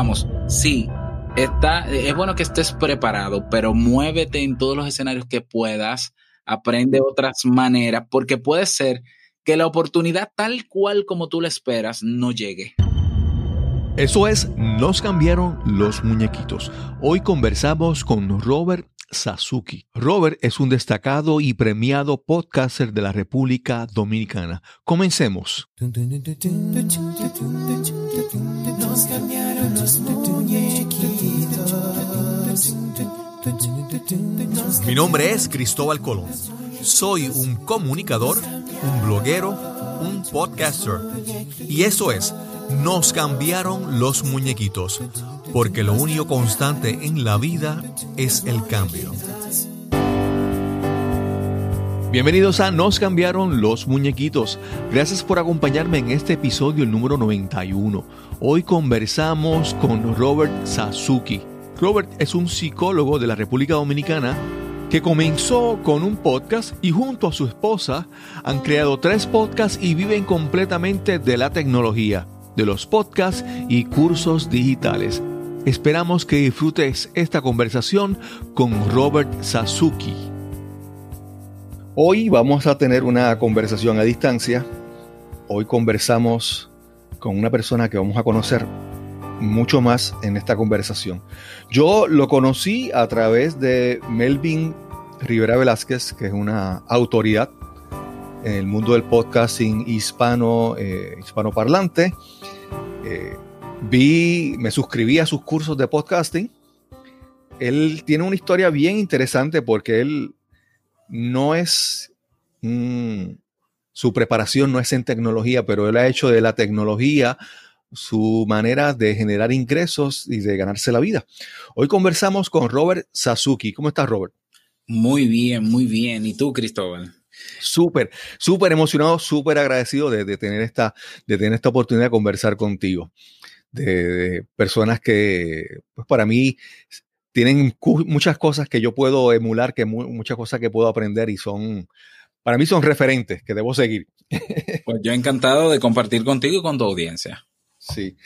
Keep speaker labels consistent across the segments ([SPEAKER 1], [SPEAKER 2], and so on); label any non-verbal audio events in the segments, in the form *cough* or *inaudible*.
[SPEAKER 1] vamos, sí, está, es bueno que estés preparado, pero muévete en todos los escenarios que puedas, aprende otras maneras, porque puede ser que la oportunidad tal cual como tú la esperas no llegue.
[SPEAKER 2] Eso es, nos cambiaron los muñequitos. Hoy conversamos con Robert Sasuki. Robert es un destacado y premiado podcaster de la República Dominicana. Comencemos. Mi nombre es Cristóbal Colón. Soy un comunicador, un bloguero, un podcaster. Y eso es, nos cambiaron los muñequitos porque lo único constante en la vida es el cambio. Bienvenidos a Nos cambiaron los muñequitos. Gracias por acompañarme en este episodio, número 91. Hoy conversamos con Robert Sasuki. Robert es un psicólogo de la República Dominicana que comenzó con un podcast y junto a su esposa han creado tres podcasts y viven completamente de la tecnología, de los podcasts y cursos digitales. Esperamos que disfrutes esta conversación con Robert Sasuki. Hoy vamos a tener una conversación a distancia. Hoy conversamos con una persona que vamos a conocer mucho más en esta conversación. Yo lo conocí a través de Melvin Rivera Velázquez, que es una autoridad en el mundo del podcasting hispano, eh, hispanoparlante. Eh, vi, me suscribí a sus cursos de podcasting. Él tiene una historia bien interesante porque él no es, su preparación no es en tecnología, pero él ha hecho de la tecnología su manera de generar ingresos y de ganarse la vida. Hoy conversamos con Robert Sasuki. ¿Cómo estás, Robert?
[SPEAKER 1] Muy bien, muy bien. ¿Y tú, Cristóbal?
[SPEAKER 2] Súper, súper emocionado, súper agradecido de, tener esta, de tener esta oportunidad de conversar contigo de, personas que, pues para mí, tienen muchas cosas que yo puedo emular, que muchas cosas que puedo aprender y son, para mí son referentes que debo seguir. *laughs*
[SPEAKER 1] Pues yo encantado de compartir contigo y con tu audiencia.
[SPEAKER 2] Sí.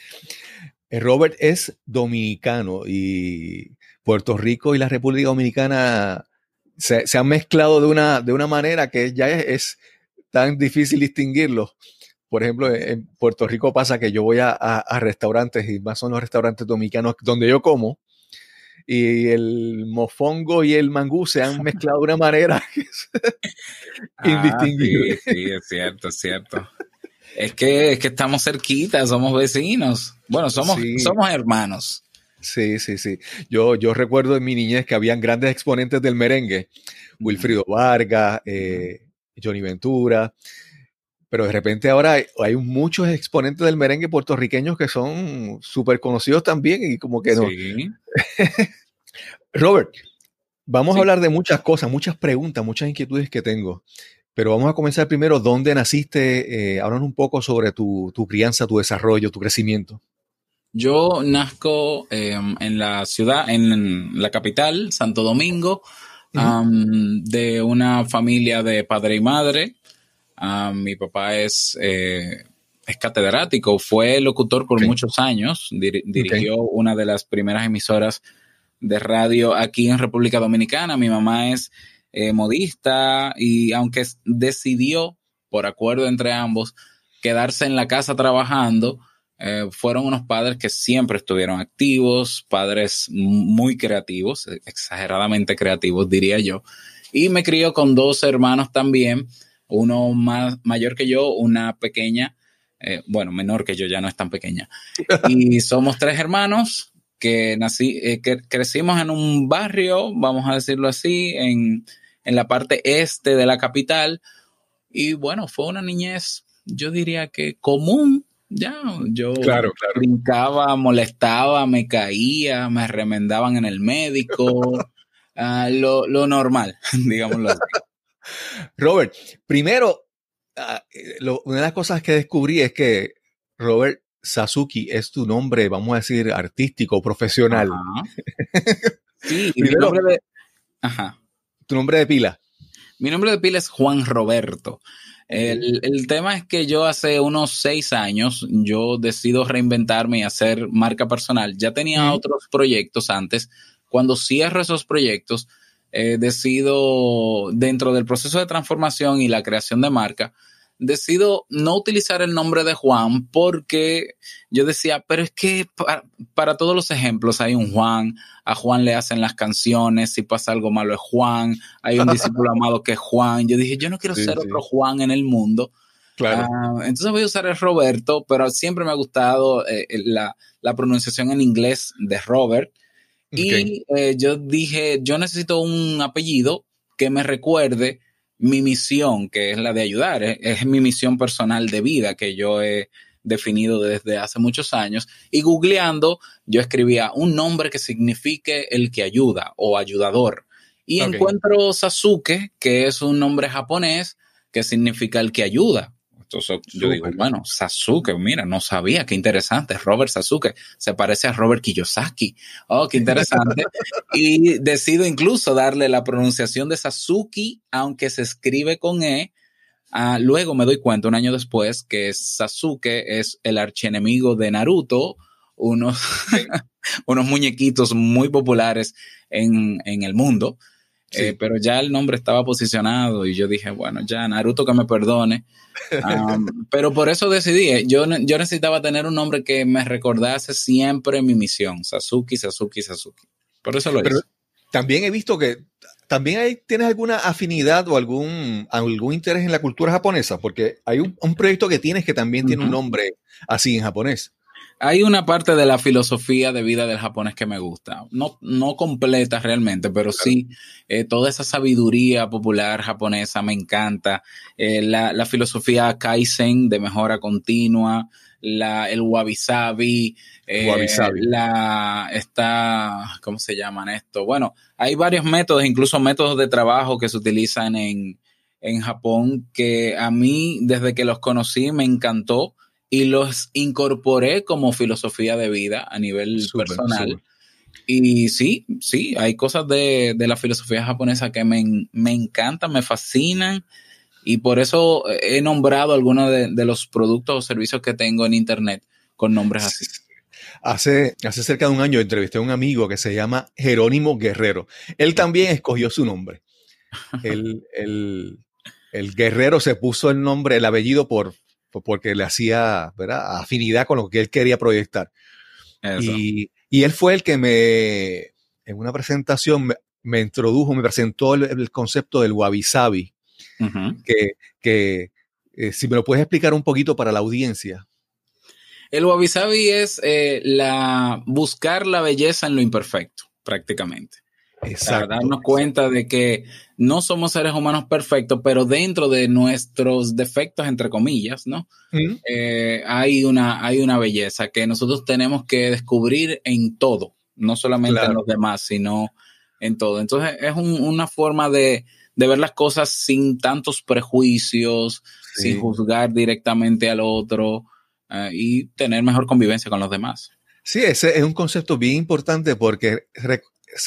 [SPEAKER 2] Eh, Robert es dominicano y Puerto Rico y la República Dominicana se, han mezclado de una, de una manera que ya es, es tan difícil distinguirlo por ejemplo, en Puerto Rico pasa que yo voy a, restaurantes y más son los restaurantes dominicanos donde yo como y el mofongo y el mangú se han mezclado de una manera *laughs*
[SPEAKER 1] ah, indistinguible. Sí, sí, es cierto, es cierto. Es que, es que estamos cerquitas, somos vecinos. Bueno, somos, somos hermanos.
[SPEAKER 2] Sí, sí, sí. Yo, yo recuerdo en mi niñez que habían grandes exponentes del merengue. Wilfrido Vargas, eh, Johnny Ventura pero de repente ahora hay, muchos exponentes del merengue puertorriqueños que son súper conocidos también y como que no. *laughs* Robert, vamos a hablar de muchas cosas, muchas preguntas, muchas inquietudes que tengo. Pero vamos a comenzar primero, ¿dónde naciste? Eh, háblanos un poco sobre tu, crianza, tu desarrollo, tu crecimiento.
[SPEAKER 1] Yo nazco em, en la ciudad, en la capital, Santo Domingo, de una familia de padre y madre. Ah, mi papá es, eh, es catedrático, fue locutor por muchos años, dirigió una de las primeras emisoras de radio aquí en República Dominicana. Mi mamá es eh, modista y aunque decidió, por acuerdo entre ambos, quedarse en la casa trabajando, eh, fueron unos padres que siempre estuvieron activos, padres muy creativos, exageradamente creativos, diría yo. Y me crió con dos hermanos también uno más mayor que yo, una pequeña, eh, bueno, menor que yo, ya no es tan pequeña. *laughs* Y somos tres hermanos que nací, eh, que crecimos en un barrio, vamos a decirlo así, en, en la parte este de la capital. Y bueno, fue una niñez, yo diría que común, ya, yo brincaba, molestaba, me caía, me remendaban en el médico, *laughs* ah, lo, lo, normal, *laughs* digámoslo así.
[SPEAKER 2] Robert, primero, ah, una de las cosas que descubrí es que Robert Sasuki es tu nombre, vamos a decir, artístico, profesional. *laughs*
[SPEAKER 1] Sí, mi nombre de... Ajá.
[SPEAKER 2] Tu nombre de pila.
[SPEAKER 1] Mi nombre de pila es Juan Roberto. El, tema es que yo hace unos seis años, yo decido reinventarme y hacer marca personal. Ya tenía otros proyectos antes. Cuando cierro esos proyectos, eh, decido, dentro del proceso de transformación y la creación de marca, decido no utilizar el nombre de Juan porque yo decía, pero es que para, todos los ejemplos hay un Juan, a Juan le hacen las canciones, si pasa algo malo es Juan, hay un discípulo *laughs* amado que es Juan. Yo dije, yo no quiero ser otro Juan en el mundo. Claro. Ah, entonces voy a usar el Roberto, pero siempre me ha gustado eh, la, pronunciación en inglés de Robert. Y eh, yo dije, yo necesito un apellido que me recuerde mi misión, que es la de ayudar, es, mi misión personal de vida que yo he definido desde hace muchos años. Y googleando, yo escribía un nombre que signifique el que ayuda o ayudador. Y encuentro Sasuke, que es un nombre japonés que significa el que ayuda. Entonces yo digo, bueno, Sasuke, mira, no sabía, qué interesante, Robert Sasuke, se parece a Robert Kiyosaki. Oh, qué interesante. *laughs* y decido incluso darle la pronunciación de Sasuke, aunque se escribe con E. Ah, luego me doy cuenta, un año después, que Sasuke es el archienemigo de Naruto, unos, *laughs* unos muñequitos muy populares en, en el mundo. Eh, pero ya el nombre estaba posicionado y yo dije, bueno, ya Naruto que me perdone. *laughs* pero por eso decidí, eh, yo, yo necesitaba tener un nombre que me recordase siempre mi misión, Sasuke, Sasuke, Sasuke. Por eso lo hice.
[SPEAKER 2] También he visto que también tienes alguna afinidad o algún, algún interés en la cultura japonesa, porque hay un, proyecto que tienes que también tiene un nombre así en japonés
[SPEAKER 1] hay una parte de la filosofía de vida del japonés que me gusta. No, no completa realmente, pero sí eh, toda esa sabiduría popular japonesa me encanta. Eh, la, filosofía Kaizen de mejora continua, la, el wabi-sabi, eh, la, está, ¿cómo se llaman esto? Bueno, hay varios métodos, incluso métodos de trabajo que se utilizan en, en Japón que a mí, desde que los conocí, me encantó y los incorporé como filosofía de vida a nivel personal. Y sí, sí, hay cosas de, la filosofía japonesa que me, encantan, me fascinan y por eso he nombrado algunos de, los productos o servicios que tengo en Internet con nombres así.
[SPEAKER 2] Hace, hace cerca de un año entrevisté a un amigo que se llama Jerónimo Guerrero. Él también escogió su nombre. *laughs* el, el guerrero se puso el nombre, el apellido por, porque le hacía afinidad con lo que él quería proyectar. Y, él fue el que me, en una presentación, me, introdujo, me presentó el, concepto del wabi sabi, que, eh, si me lo puedes explicar un poquito para la audiencia.
[SPEAKER 1] El wabi sabi es eh, la, buscar la belleza en lo imperfecto, prácticamente. Exacto. darnos cuenta de que no somos seres humanos perfectos, pero dentro de nuestros defectos, entre comillas, ¿no? Eh, hay, una, hay una belleza que nosotros tenemos que descubrir en todo, no solamente en los demás, sino en todo. Entonces es una forma de, ver las cosas sin tantos prejuicios, sin juzgar directamente al otro eh, y tener mejor convivencia con los demás.
[SPEAKER 2] Sí, ese es un concepto bien importante porque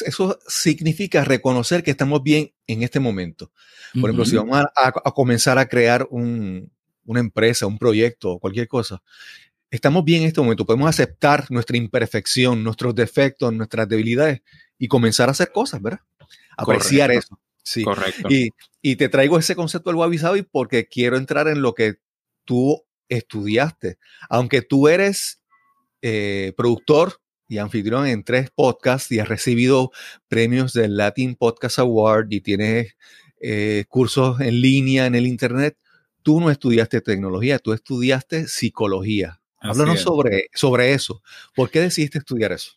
[SPEAKER 2] eso significa reconocer que estamos bien en este momento. Por ejemplo, si vamos a, comenzar a crear una empresa, un proyecto, cualquier cosa, estamos bien en este momento. Podemos aceptar nuestra imperfección, nuestros defectos, nuestras debilidades y comenzar a hacer cosas, ¿verdad? Apreciar eso. Sí. Correcto. Y, te traigo ese concepto del wabi sabi porque quiero entrar en lo que tú estudiaste. Aunque tú eres eh, productor y anfitrión en tres podcasts y has recibido premios del Latin Podcast Award y tienes eh, cursos en línea en el Internet. Tú no estudiaste tecnología, tú estudiaste psicología. Háblanos sobre, sobre eso. ¿Por qué decidiste estudiar eso?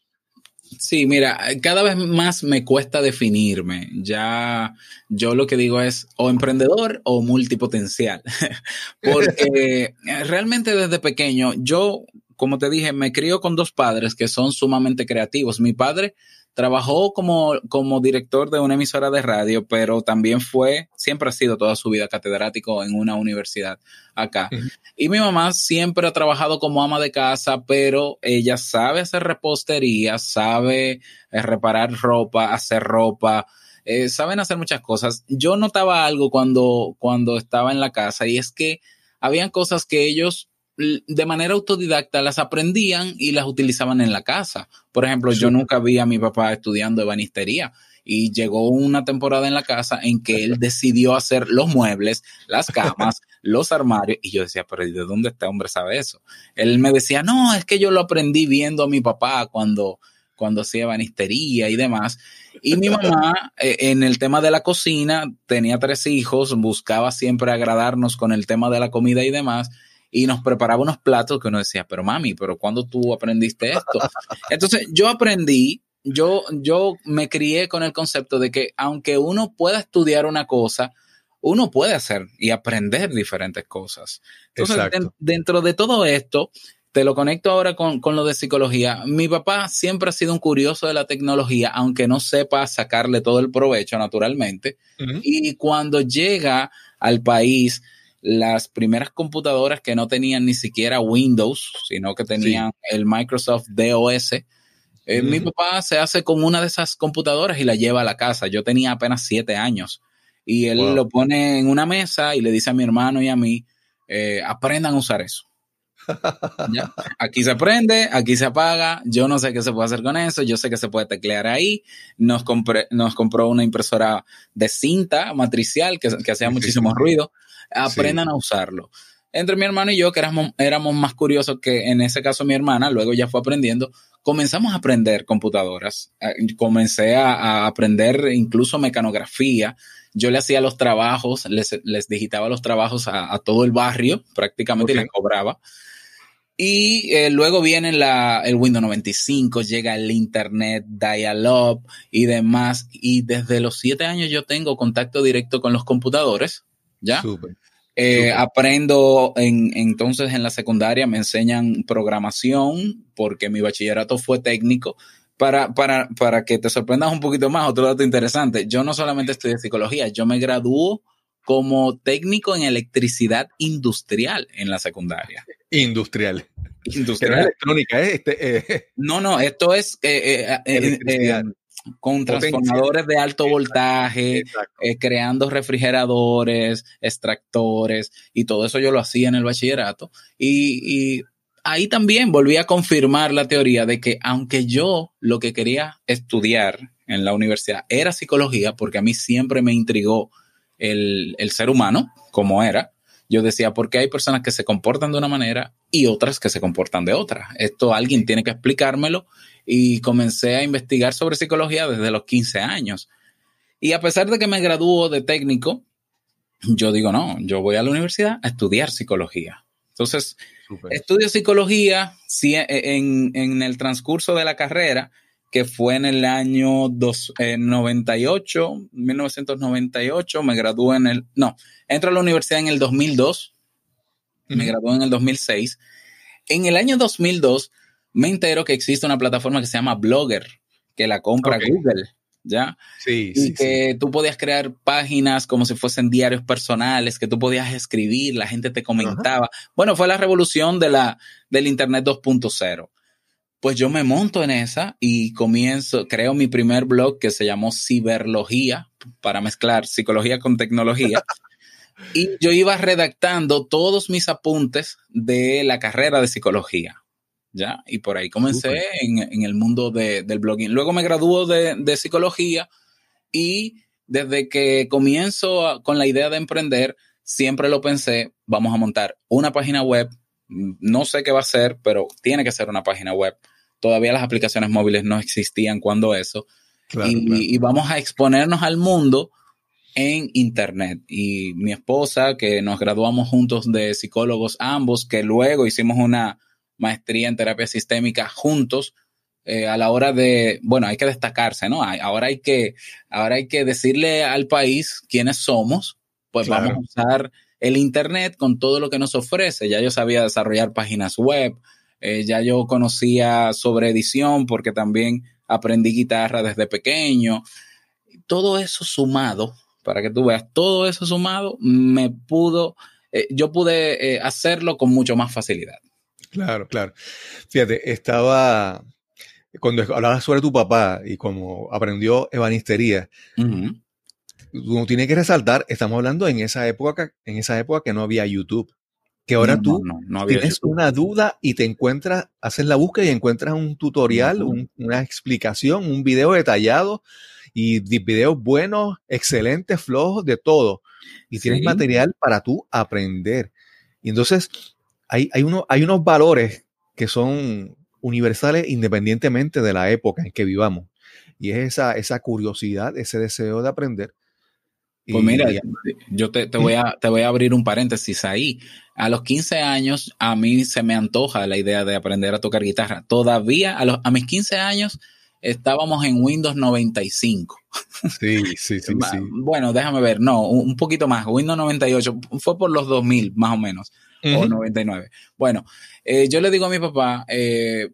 [SPEAKER 1] Sí, mira, cada vez más me cuesta definirme. Ya yo lo que digo es o emprendedor o multipotencial. *laughs* Porque realmente desde pequeño yo como te dije, me crío con dos padres que son sumamente creativos. Mi padre trabajó como, como director de una emisora de radio, pero también fue, siempre ha sido toda su vida catedrático en una universidad acá. Y mi mamá siempre ha trabajado como ama de casa, pero ella sabe hacer repostería, sabe eh, reparar ropa, hacer ropa. eh, saben hacer muchas cosas. Yo notaba algo cuando, cuando estaba en la casa y es que habían cosas que ellos de manera autodidacta las aprendían y las utilizaban en la casa. Por ejemplo, yo nunca vi a mi papá estudiando ebanistería y llegó una temporada en la casa en que él *laughs* decidió hacer los muebles, las camas, los armarios y yo decía, pero ¿de dónde este hombre sabe eso? Él me decía, no, es que yo lo aprendí viendo a mi papá cuando cuando hacía ebanistería y demás. Y mi *laughs* mamá, eh, en el tema de la cocina, tenía tres hijos, buscaba siempre agradarnos con el tema de la comida y demás y nos preparaba unos platos que uno decía, pero mami, pero ¿cuándo tú aprendiste esto? Entonces yo aprendí, yo, yo me crié con el concepto de que aunque uno pueda estudiar una cosa, uno puede hacer y aprender diferentes cosas. Entonces, dentro de todo esto, te lo conecto ahora con, lo de psicología. Mi papá siempre ha sido un curioso de la tecnología, aunque no sepa sacarle todo el provecho naturalmente. Y cuando llega al país, las primeras computadoras que no tenían ni siquiera Windows, sino que tenían el Microsoft DOS. Eh, mi papá se hace con una de esas computadoras y la lleva a la casa. Yo tenía apenas siete años y él lo pone en una mesa y le dice a mi hermano y a mí, eh, aprendan a usar eso. *laughs* Aquí se prende, aquí se apaga. Yo no sé qué se puede hacer con eso. Yo sé que se puede teclear ahí. Nos, nos compró una impresora de cinta matricial que, hacía muchísimo ruido aprendan a usarlo. Entre mi hermano y yo, que éramos, éramos más curiosos que en ese caso mi hermana, luego ya fue aprendiendo, comenzamos a aprender computadoras. Comencé a, aprender incluso mecanografía. Yo le hacía los trabajos, les, digitaba los trabajos a, todo el barrio prácticamente y les cobraba. Y eh, luego viene la, el Windows 95, llega el Internet, Dial-Up y demás. Y desde los siete años yo tengo contacto directo con los computadores ¿ya? Eh, aprendo en, entonces en la secundaria, me enseñan programación porque mi bachillerato fue técnico. Para, para, para que te sorprendas un poquito más, otro dato interesante, yo no solamente estudié psicología, yo me graduó como técnico en electricidad industrial en la secundaria.
[SPEAKER 2] Industrial.
[SPEAKER 1] Industrial.
[SPEAKER 2] electrónica, ¿eh? Este,
[SPEAKER 1] eh. No, no, esto es con transformadores de alto voltaje, eh, creando refrigeradores, extractores y todo eso yo lo hacía en el bachillerato. Y, ahí también volví a confirmar la teoría de que aunque yo lo que quería estudiar en la universidad era psicología, porque a mí siempre me intrigó el, el ser humano como era, yo decía, porque hay personas que se comportan de una manera y otras que se comportan de otra. Esto alguien tiene que explicármelo y comencé a investigar sobre psicología desde los 15 años. Y a pesar de que me graduó de técnico, yo digo, no, yo voy a la universidad a estudiar psicología. Entonces, estudio psicología en, en, el transcurso de la carrera, que fue en el año dos, 98, 1998, me gradué en el, no, entro a la universidad en el 2002, me gradué en el 2006. En el año 2002 me entero que existe una plataforma que se llama Blogger, que la compra Google, ¿ya?
[SPEAKER 2] Sí,
[SPEAKER 1] y que tú podías crear páginas como si fuesen diarios personales, que tú podías escribir, la gente te comentaba. Bueno, fue la revolución de la, del Internet 2.0. Pues yo me monto en esa y comienzo, creo mi primer blog que se llamó Ciberlogía, para mezclar psicología con tecnología. *laughs* y yo iba redactando todos mis apuntes de la carrera de psicología. ¿Ya? Y por ahí comencé en, el mundo del blogging. Luego me graduó de, psicología y desde que comienzo con la idea de emprender, siempre lo pensé, vamos a montar una página web, no sé qué va a ser, pero tiene que ser una página web. Todavía las aplicaciones móviles no existían cuando eso. y, y vamos a exponernos al mundo en Internet. Y mi esposa, que nos graduamos juntos de psicólogos ambos, que luego hicimos una, maestría en terapia sistémica juntos. Eh, a la hora de, bueno, hay que destacarse, ¿no? Ahora hay que, ahora hay que decirle al país quiénes somos, pues vamos a usar el Internet con todo lo que nos ofrece. Ya yo sabía desarrollar páginas web, eh, ya yo conocía sobre edición porque también aprendí guitarra desde pequeño. Todo eso sumado, para que tú veas, todo eso sumado me pudo, eh, yo pude hacerlo con mucho más facilidad.
[SPEAKER 2] Claro, claro. Fíjate, estaba, cuando hablabas sobre tu papá y cómo aprendió ebanistería, uno tiene que resaltar, estamos hablando en esa época, en esa época que no había YouTube. Que ahora tú tienes una duda y te encuentras, haces la búsqueda y encuentras un tutorial, una explicación, un video detallado y videos buenos, excelentes, flojos, de todo. Y tienes material para tú aprender. Y entonces hay, hay, uno, hay unos valores que son universales independientemente de la época en que vivamos. Y es esa, esa curiosidad, ese deseo de aprender.
[SPEAKER 1] Pues mira, yo te, voy a, te voy a abrir un paréntesis ahí. A los 15 años, a mí se me antoja la idea de aprender a tocar guitarra. Todavía, a, los, a mis 15 años, estábamos en Windows 95.
[SPEAKER 2] Sí, sí, *laughs* sí,
[SPEAKER 1] Bueno, déjame ver, no, un poquito más, Windows 98, fue por los 2000 más o menos, o 99. Bueno, eh, yo le digo a mi papá, eh,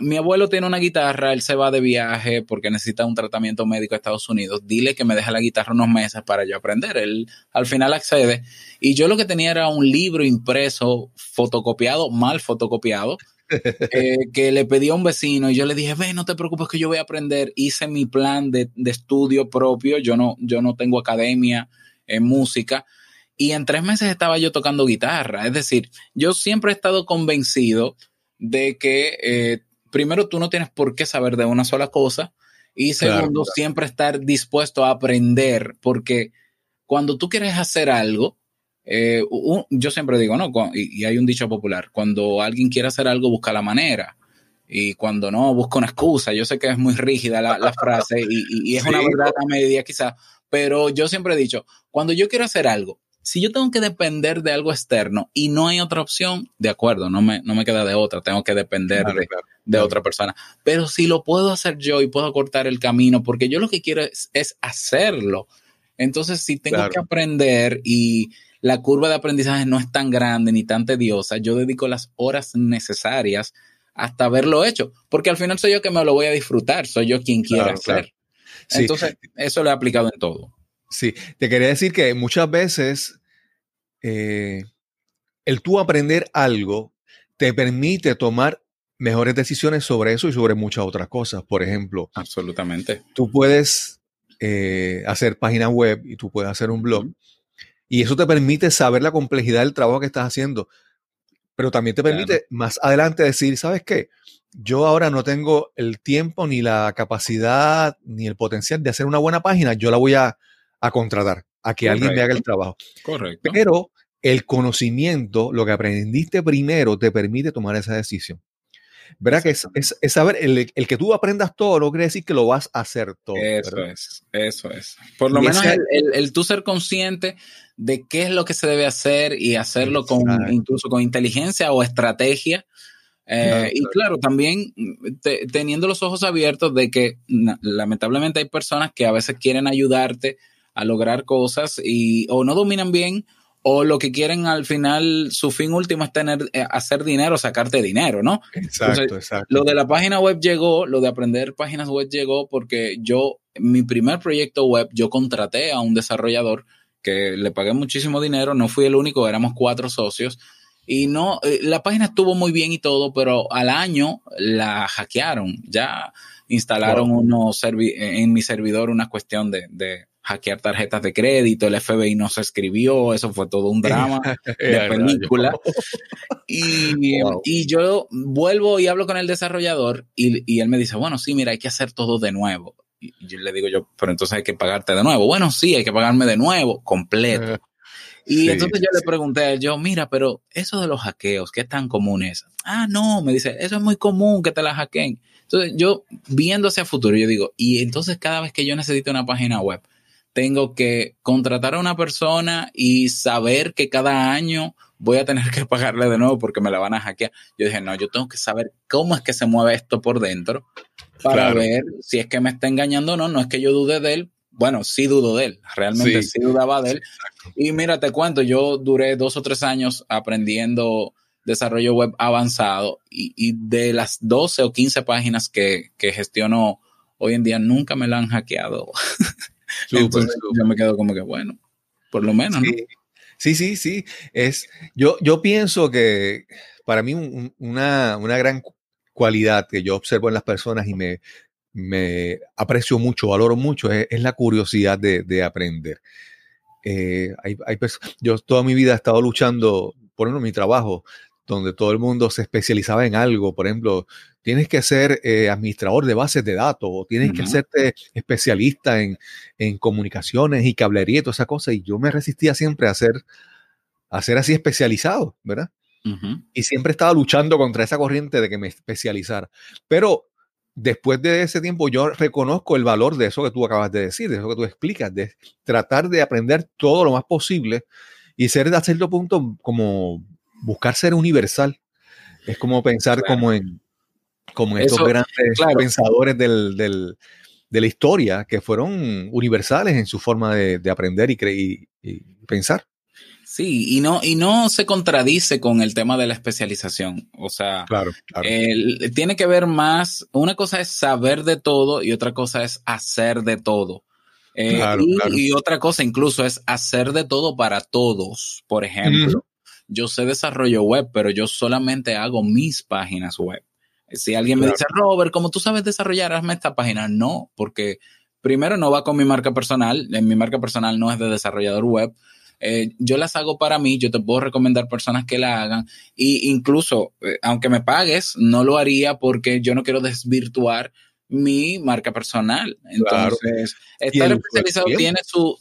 [SPEAKER 1] mi abuelo tiene una guitarra, él se va de viaje porque necesita un tratamiento médico a Estados Unidos, dile que me deja la guitarra unos meses para yo aprender. Él al final accede y yo lo que tenía era un libro impreso, fotocopiado, mal fotocopiado, *laughs* eh, que le pedí a un vecino y yo le dije, ve, no te preocupes que yo voy a aprender. Hice mi plan de, de estudio propio, yo no, yo no tengo academia en música. Y en tres meses estaba yo tocando guitarra. Es decir, yo siempre he estado convencido de que eh, primero tú no tienes por qué saber de una sola cosa y segundo, siempre estar dispuesto a aprender porque cuando tú quieres hacer algo, eh, yo siempre digo, ¿no? Y, hay un dicho popular, cuando alguien quiere hacer algo, busca la manera. Y cuando no, busca una excusa. Yo sé que es muy rígida la, frase y, es una verdad a media quizás, pero yo siempre he dicho, cuando yo quiero hacer algo, si yo tengo que depender de algo externo y no hay otra opción, de acuerdo, no me, no me queda de otra, tengo que depender de, otra persona. Pero si lo puedo hacer yo y puedo cortar el camino, porque yo lo que quiero es, hacerlo. Entonces, si tengo que aprender y la curva de aprendizaje no es tan grande ni tan tediosa, yo dedico las horas necesarias hasta haberlo hecho, porque al final soy yo que me lo voy a disfrutar, soy yo quien quiere hacer. Entonces, eso lo he aplicado en todo.
[SPEAKER 2] Sí, te quería decir que muchas veces eh, el tú aprender algo te permite tomar mejores decisiones sobre eso y sobre muchas otras cosas. Por ejemplo,
[SPEAKER 1] absolutamente.
[SPEAKER 2] Tú puedes eh, hacer página web y tú puedes hacer un blog y eso te permite saber la complejidad del trabajo que estás haciendo, pero también te permite más adelante decir, ¿sabes qué? Yo ahora no tengo el tiempo ni la capacidad ni el potencial de hacer una buena página, yo la voy a a contratar, a que alguien me haga el trabajo.
[SPEAKER 1] Correcto.
[SPEAKER 2] Pero el conocimiento, lo que aprendiste primero, te permite tomar esa decisión. ¿Verdad? Que es, es, saber, el, que tú aprendas todo no quiere decir que lo vas a hacer todo.
[SPEAKER 1] Eso es, eso es. Por lo menos el, el, tú ser consciente de qué es lo que se debe hacer y hacerlo con incluso con inteligencia o estrategia. Eh, y claro, también teniendo los ojos abiertos de que lamentablemente hay personas que a veces quieren ayudarte a lograr cosas y o no dominan bien o lo que quieren al final, su fin último es tener, eh, hacer dinero, sacarte dinero, ¿no?
[SPEAKER 2] Exacto, exacto.
[SPEAKER 1] Lo de la página web llegó, lo de aprender páginas web llegó porque yo, mi primer proyecto web, yo contraté a un desarrollador que le pagué muchísimo dinero, no fui el único, éramos cuatro socios. Y no, eh, la página estuvo muy bien y todo, pero al año la hackearon. Ya instalaron unos en mi servidor una cuestión de hackear tarjetas de crédito, el FBI no se escribió, eso fue todo un drama *laughs* de película. Y, yo vuelvo y hablo con el desarrollador y, él me dice, bueno, sí, mira, hay que hacer todo de nuevo. Y yo le digo yo, pero entonces hay que pagarte de nuevo. Bueno, sí, hay que pagarme de nuevo, completo. *laughs* Y entonces yo le pregunté a él, yo, mira, pero eso de los hackeos, ¿qué tan común es? Ah, no, me dice, eso es muy común que te la hackeen. Entonces yo, viendo hacia futuro, yo digo, y entonces cada vez que yo necesito una página web, tengo que contratar a una persona y saber que cada año voy a tener *laughs* que pagarle de nuevo porque me la van a hackear. Yo dije, no, yo tengo que saber cómo es que se mueve esto por dentro para ver si es que me está engañando o no. No es que yo dude de él. Bueno, sí dudo de él, realmente sí, dudaba de él. Y mira, te cuento, yo duré dos o tres años aprendiendo desarrollo web avanzado y, de las 12 o 15 páginas que, que gestiono hoy en día nunca me la han hackeado. *laughs* Entonces, yo me quedo como que, bueno, por lo menos,
[SPEAKER 2] sí. Sí, sí, Es, yo, yo pienso que para mí una, gran cualidad que yo observo en las personas y me, me aprecio mucho, valoro mucho, es, la curiosidad de, aprender. Eh, hay, yo toda mi vida he estado luchando, por ejemplo, mi trabajo, donde todo el mundo se especializaba en algo. Por ejemplo, tienes que ser eh, administrador de bases de datos o tienes que serte especialista en, comunicaciones y cablería y toda esa cosa. Y yo me resistía siempre a ser, a ser así especializado, ¿verdad? Y siempre estaba luchando contra esa corriente de que me especializara. Pero después de ese tiempo yo reconozco el valor de eso que tú acabas de decir, de eso que tú explicas, de tratar de aprender todo lo más posible y ser de cierto punto como buscar ser universal. Es como pensar como en, como estos grandes pensadores del, de la historia que fueron universales en su forma de, aprender y, y, pensar.
[SPEAKER 1] Sí, y no, y no se contradice con el tema de la especialización. O sea,
[SPEAKER 2] claro,
[SPEAKER 1] tiene que ver más, una cosa es saber de todo y otra cosa es hacer de todo. Eh, y, otra cosa incluso es hacer de todo para todos. Por ejemplo, yo sé desarrollo web, pero yo solamente hago mis páginas web. Si alguien me dice, Robert, como tú sabes desarrollar, hazme esta página. No, porque primero no va con mi marca personal. En mi marca personal no es de desarrollador web. Eh, yo las hago para mí, yo te puedo recomendar personas que la hagan. Y incluso, eh, aunque me pagues, no lo haría porque yo no quiero desvirtuar mi marca personal. Entonces, estar especializado tiene su,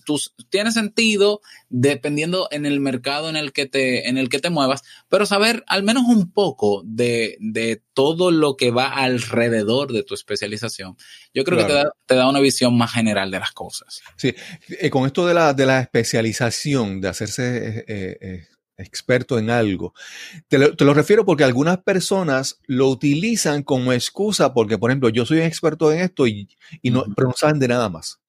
[SPEAKER 1] tiene sentido dependiendo en el mercado en el que te, en el que te muevas, pero saber al menos un poco de, de todo lo que va alrededor de tu especialización. Yo creo que te da, te da, una visión más general de las cosas.
[SPEAKER 2] Sí, eh, con esto de la, de la especialización, de hacerse eh, eh, experto en algo. Te lo, refiero porque algunas personas lo utilizan como excusa porque, por ejemplo, yo soy un experto en esto y, no, pero no saben de nada más.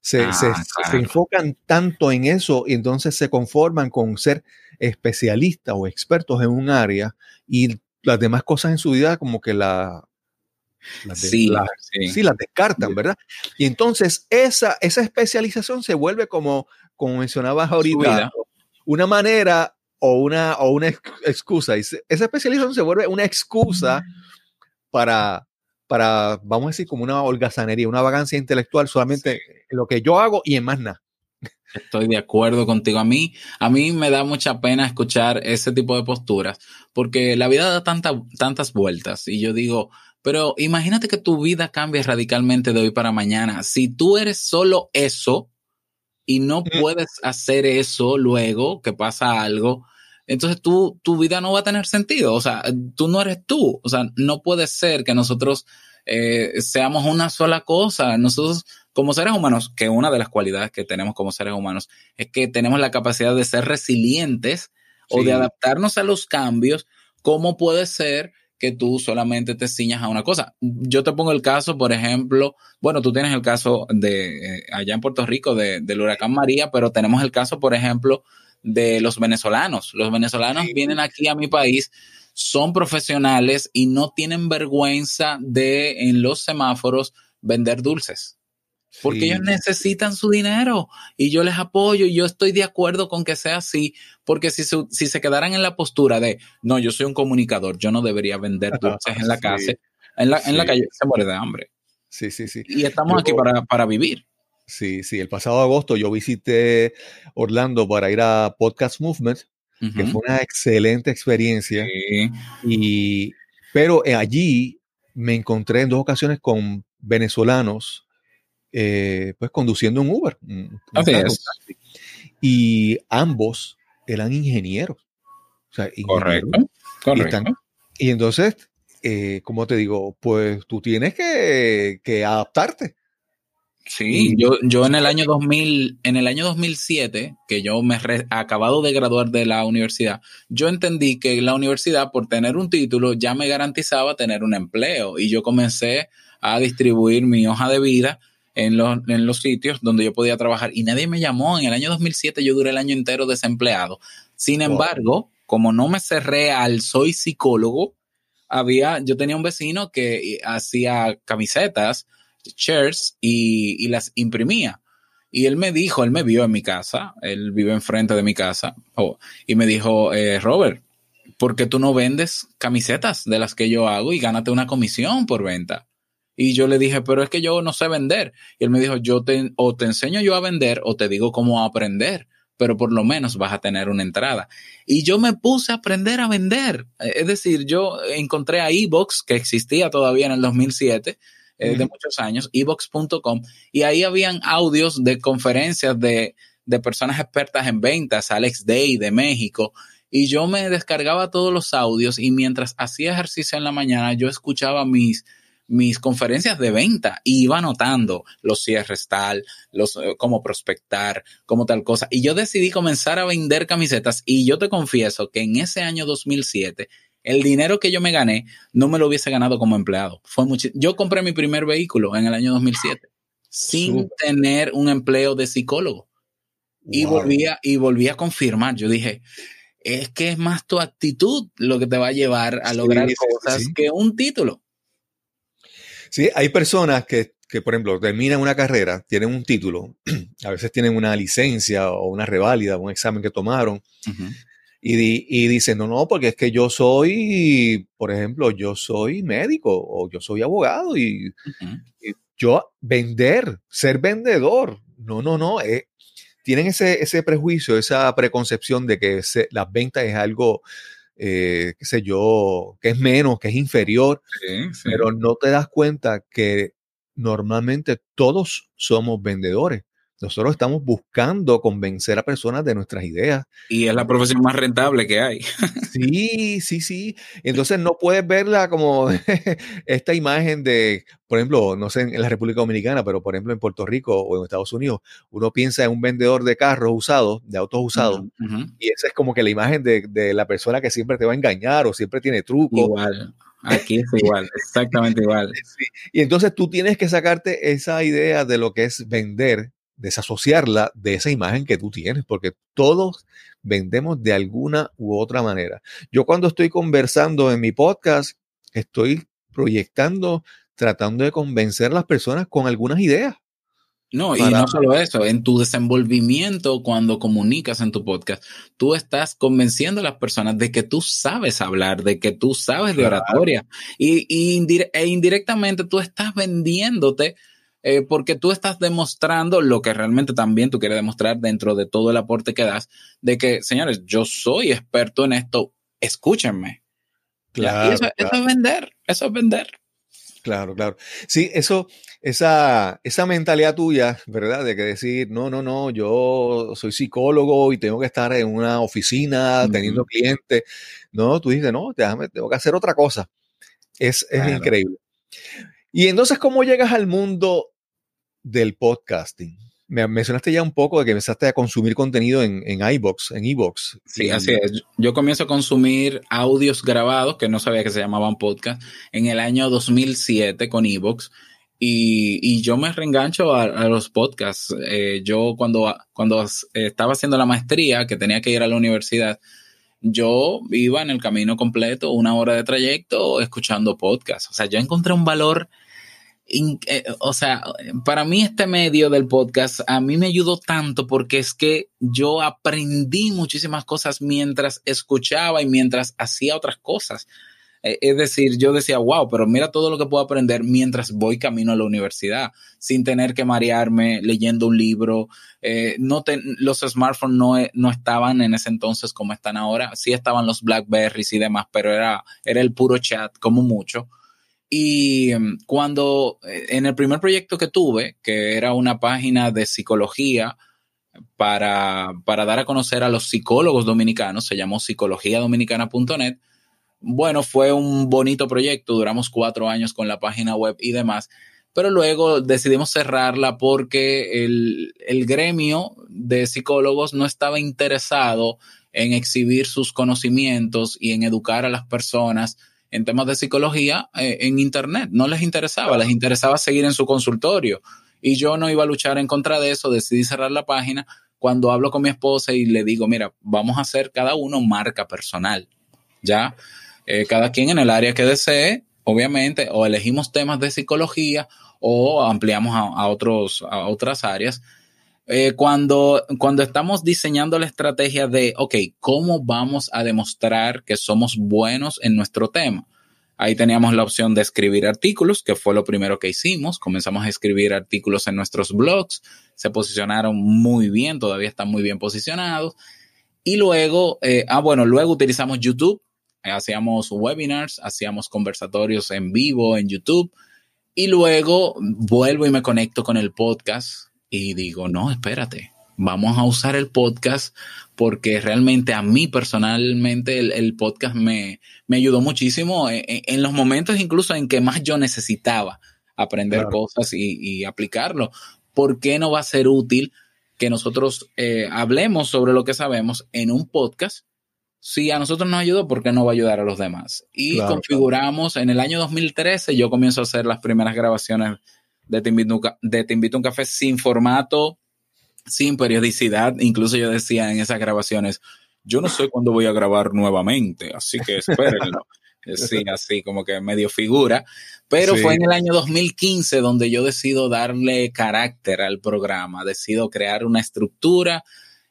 [SPEAKER 2] Se, ah, se, enfocan tanto en eso y entonces se conforman con ser especialistas o expertos en un área y las demás cosas en su vida como que la... sí, sí. las descartan, ¿verdad? Y entonces esa, esa especialización se vuelve como, como mencionabas ahorita, una manera o una, o una excusa. Y esa especialización se vuelve una excusa para, para, vamos a decir, como una holgazanería, una vagancia intelectual, solamente lo que yo hago y en más nada.
[SPEAKER 1] Estoy de acuerdo contigo. A mí, a mí me da mucha pena escuchar ese tipo de posturas, porque la vida da tantas vueltas y yo digo, pero imagínate que tu vida cambie radicalmente de hoy para mañana. Si tú eres solo eso, y no puedes hacer eso luego que pasa algo, entonces tú, tu vida no va a tener sentido. O sea, tú no eres tú. O sea, no puede ser que nosotros eh, seamos una sola cosa. Nosotros, como seres humanos, que una de las cualidades que tenemos como seres humanos es que tenemos la capacidad de ser resilientes o de adaptarnos a los cambios. ¿Cómo puede ser que tú solamente te ciñas a una cosa. Yo te pongo el caso, por ejemplo, bueno, tú tienes el caso de eh, allá en Puerto Rico del huracán María, pero tenemos el caso, por ejemplo, de los venezolanos. Los venezolanos vienen aquí a mi país, son profesionales y no tienen vergüenza de en los semáforos vender dulces. Porque ellos necesitan su dinero y yo les apoyo y yo estoy de acuerdo con que sea así, porque si se, si se quedaran en la postura de, no, yo soy un comunicador, yo no debería vender dulces en la *laughs* calle, en la, en la calle se muere de hambre.
[SPEAKER 2] Sí, sí, sí.
[SPEAKER 1] Y estamos aquí para, para vivir.
[SPEAKER 2] Sí, sí, el pasado agosto yo visité Orlando para ir a Podcast Movement, que fue una excelente experiencia. Y, pero allí me encontré en dos ocasiones con venezolanos eh, pues conduciendo un Uber. y ambos eran ingenieros.
[SPEAKER 1] correcto,
[SPEAKER 2] Y, entonces, eh, como te digo, pues tú tienes que, adaptarte.
[SPEAKER 1] Sí, yo, yo en el año 2000, en el año 2007, que yo me he acabado de graduar de la universidad, yo entendí que la universidad, por tener un título, ya me garantizaba tener un empleo y yo comencé a distribuir mi hoja de vida en los, en los sitios donde yo podía trabajar y nadie me llamó. En el año 2007 yo duré el año entero desempleado. Sin embargo, como no me cerré al soy psicólogo, había, yo tenía un vecino que hacía camisetas, shirts y, y las imprimía. Y él me dijo, él me vio en mi casa, él vive enfrente de mi casa, oh, y me dijo, eh, Robert, ¿por qué tú no vendes camisetas de las que yo hago y gánate una comisión por venta? Y yo le dije, pero es que yo no sé vender. Y él me dijo, yo te, o te enseño yo a vender o te digo cómo aprender, pero por lo menos vas a tener una entrada. Y yo me puse a aprender a vender. Es decir, yo encontré a Evox, que existía todavía en el 2007, eh, de muchos años, evox.com, y ahí habían audios de conferencias de, de personas expertas en ventas, Alex Day de México, y yo me descargaba todos los audios y mientras hacía ejercicio en la mañana yo escuchaba mis mis conferencias de venta y iba anotando los cierres tal, los eh, cómo prospectar, cómo tal cosa. Y yo decidí comenzar a vender camisetas y yo te confieso que en ese año 2007 el dinero que yo me gané no me lo hubiese ganado como empleado. Fue mucho, yo compré mi primer vehículo en el año 2007 sin tener un empleo de psicólogo. Y volvía y volví a confirmar. Yo dije, es que es más tu actitud lo que te va a llevar a lograr cosas que un título.
[SPEAKER 2] Sí, hay personas que, que, por ejemplo, terminan una carrera, tienen un título, *clears throat* a veces tienen una licencia o una reválida, un examen que tomaron, y, y, dicen, no, no, porque es que yo soy, por ejemplo, yo soy médico o yo soy abogado y, yo vender, ser vendedor, no, no, no, eh, tienen ese, ese prejuicio, esa preconcepción de que las ventas es algo eh, qué sé yo, que es menos, que es inferior, pero no te das cuenta que normalmente todos somos vendedores. Nosotros estamos buscando convencer a personas de nuestras ideas.
[SPEAKER 1] Y es la profesión más rentable que hay. *laughs*
[SPEAKER 2] Sí, sí, sí. Entonces no puedes verla como *laughs* esta imagen de, por ejemplo, no sé en la República Dominicana, pero por ejemplo en Puerto Rico o en Estados Unidos, uno piensa en un vendedor de carros usados, de autos usados, y esa es como que la imagen de, la persona que siempre te va a engañar o siempre tiene truco.
[SPEAKER 1] Igual. Aquí es igual, exactamente igual. *laughs*
[SPEAKER 2] Y entonces tú tienes que sacarte esa idea de lo que es vender desasociarla de esa imagen que tú tienes, porque todos vendemos de alguna u otra manera. Yo cuando estoy conversando en mi podcast, estoy proyectando, tratando de convencer a las personas con algunas ideas.
[SPEAKER 1] No, y no solo eso, en tu desenvolvimiento cuando comunicas en tu podcast, tú estás convenciendo a las personas de que tú sabes hablar, de que tú sabes de oratoria y, e indirectamente tú estás vendiéndote eh, porque tú estás demostrando lo que realmente también tú quieres demostrar dentro de todo el aporte que das, de que, señores, yo soy experto en esto, escúchenme. Claro, eso, es vender, eso es vender.
[SPEAKER 2] Claro, claro. Sí, eso, esa, esa mentalidad tuya, ¿verdad? De que decir, no, no, no, yo soy psicólogo y tengo que estar en una oficina teniendo clientes. No, tú dices, no, déjame, tengo que hacer otra cosa. Es, es increíble. Y entonces, ¿cómo llegas al mundo del podcasting. Me mencionaste ya un poco de que empezaste a consumir contenido en, en iBox, en iBox.
[SPEAKER 1] Sí, así es. Yo comienzo a consumir audios grabados, que no sabía que se llamaban podcast, en el año 2007 con iBox. Y, y, yo me reengancho a, los podcasts. Eh, yo cuando, cuando estaba haciendo la maestría, que tenía que ir a la universidad, yo iba en el camino completo, una hora de trayecto, escuchando podcasts. O sea, yo encontré un valor eh, o sea, para mí este medio del podcast a mí me ayudó tanto porque es que yo aprendí muchísimas cosas mientras escuchaba y mientras hacía otras cosas. Eh, es decir, yo decía, wow, pero mira todo lo que puedo aprender mientras voy camino a la universidad, sin tener que marearme leyendo un libro. Eh, no los smartphones no, no, estaban en ese entonces como están ahora. Sí estaban los Blackberries y demás, pero era, era el puro chat, como mucho. Y em, cuando eh, en el primer proyecto que tuve, que era una página de psicología para, para dar a conocer a los psicólogos dominicanos, se llamó psicologiadominicana.net, bueno, fue un bonito proyecto, duramos cuatro años con la página web y demás, pero luego decidimos cerrarla porque el, el gremio de psicólogos no estaba interesado en exhibir sus conocimientos y en educar a las personas en temas de psicología eh, en Internet. No les interesaba, les interesaba seguir en su consultorio. Y yo no iba a luchar en contra de eso, decidí cerrar la página cuando hablo con mi esposa y le digo, mira, vamos a hacer cada uno marca personal, ¿ya? Eh, cada quien en el área que desee, obviamente, o elegimos temas de psicología o ampliamos a, otros, a otras áreas. Eh, cuando, cuando estamos diseñando la estrategia de, ok, ¿cómo vamos a demostrar que somos buenos en nuestro tema? Ahí teníamos la opción de escribir artículos, que fue lo primero que hicimos. Comenzamos a escribir artículos en nuestros blogs, se posicionaron muy bien, todavía están muy bien posicionados. Y luego, eh, ah, bueno, luego utilizamos YouTube, eh, hacíamos webinars, hacíamos conversatorios en vivo en YouTube. Y luego vuelvo y me conecto con el podcast y digo, no, espérate, vamos a usar el podcast porque realmente a mí personalmente el, podcast me, ayudó muchísimo en, los momentos incluso en que más yo necesitaba aprender cosas y, aplicarlo. ¿Por qué no va a ser útil que nosotros eh, hablemos sobre lo que sabemos en un podcast? Si a nosotros nos ayudó, ¿por qué no va a ayudar a los demás? Y configuramos en el año 2013, yo comienzo a hacer las primeras grabaciones de Te invito, de Te invito un café sin formato sin periodicidad. Incluso yo decía en esas grabaciones, yo no sé cuándo voy a grabar nuevamente, así que espérenlo. *laughs* sí, así como que medio figura. Pero fue en el año 2015 donde yo decido darle carácter al programa, decido crear una estructura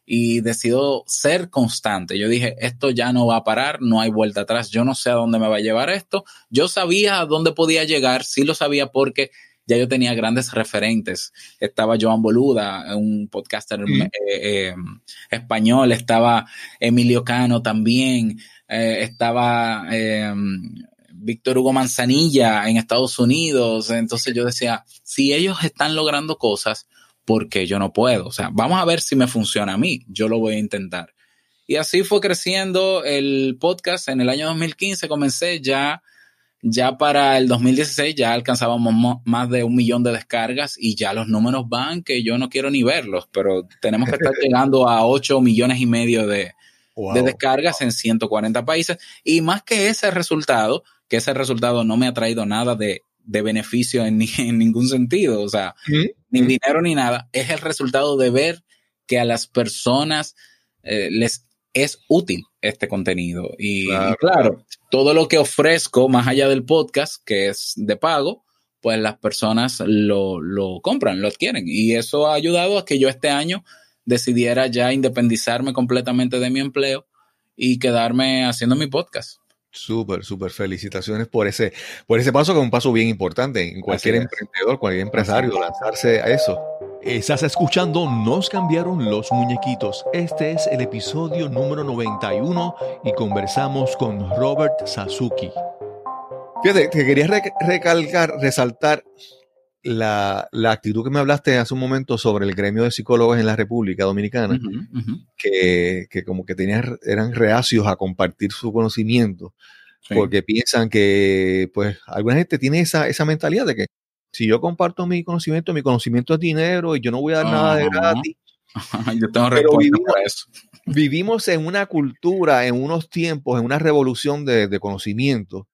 [SPEAKER 1] y decido ser constante. Yo dije, esto ya no va a parar, no hay vuelta atrás, yo no sé a dónde me va a llevar esto. Yo sabía a dónde podía llegar, sí lo sabía porque ya yo tenía grandes referentes. Estaba Joan Boluda, un podcaster eh, eh, español, estaba Emilio Cano también, eh, estaba Víctor Hugo Manzanilla en Estados Unidos. Entonces yo decía, si ellos están logrando cosas, ¿por qué yo no puedo? O sea, vamos a ver si me funciona a mí, yo lo voy a intentar. Y así fue creciendo el podcast. En el año 2015 comencé ya ya para el 2016 ya alcanzábamos más de un millón de descargas y ya los números van que yo no quiero ni verlos, pero tenemos que estar *laughs* llegando a 8 millones y medio de, descargas en 140 países. Y más que ese resultado, que ese resultado no me ha traído nada de, beneficio *laughs* en, ningún sentido, o sea, ni dinero ni nada, es el resultado de ver que a las personas eh, les es útil este contenido. Y claro, todo lo que ofrezco más allá del podcast, que es de pago, pues las personas lo, lo compran, lo adquieren. Y eso ha ayudado a que yo este año decidiera ya independizarme completamente de mi empleo y quedarme haciendo mi podcast.
[SPEAKER 2] Súper, súper. Felicitaciones por ese, por ese paso, que es un paso bien importante en cualquier emprendedor, cualquier empresario, lanzarse a eso.
[SPEAKER 3] Estás escuchando Nos cambiaron los muñequitos. Este es el episodio número 91 y conversamos con Robert Sasuki.
[SPEAKER 2] Fíjate, te quería recalcar, resaltar la, actitud que me hablaste hace un momento sobre el gremio de psicólogos en la República Dominicana, Que, como que tenían, eran reacios a compartir su conocimiento, porque piensan que, pues, alguna gente tiene esa, esa mentalidad de que si yo comparto mi conocimiento, mi conocimiento es dinero y yo no voy a dar nada de gratis. *laughs*
[SPEAKER 1] yo tengo respuesta vivimos, para eso.
[SPEAKER 2] Vivimos en una cultura, en unos tiempos, en una revolución de, conocimiento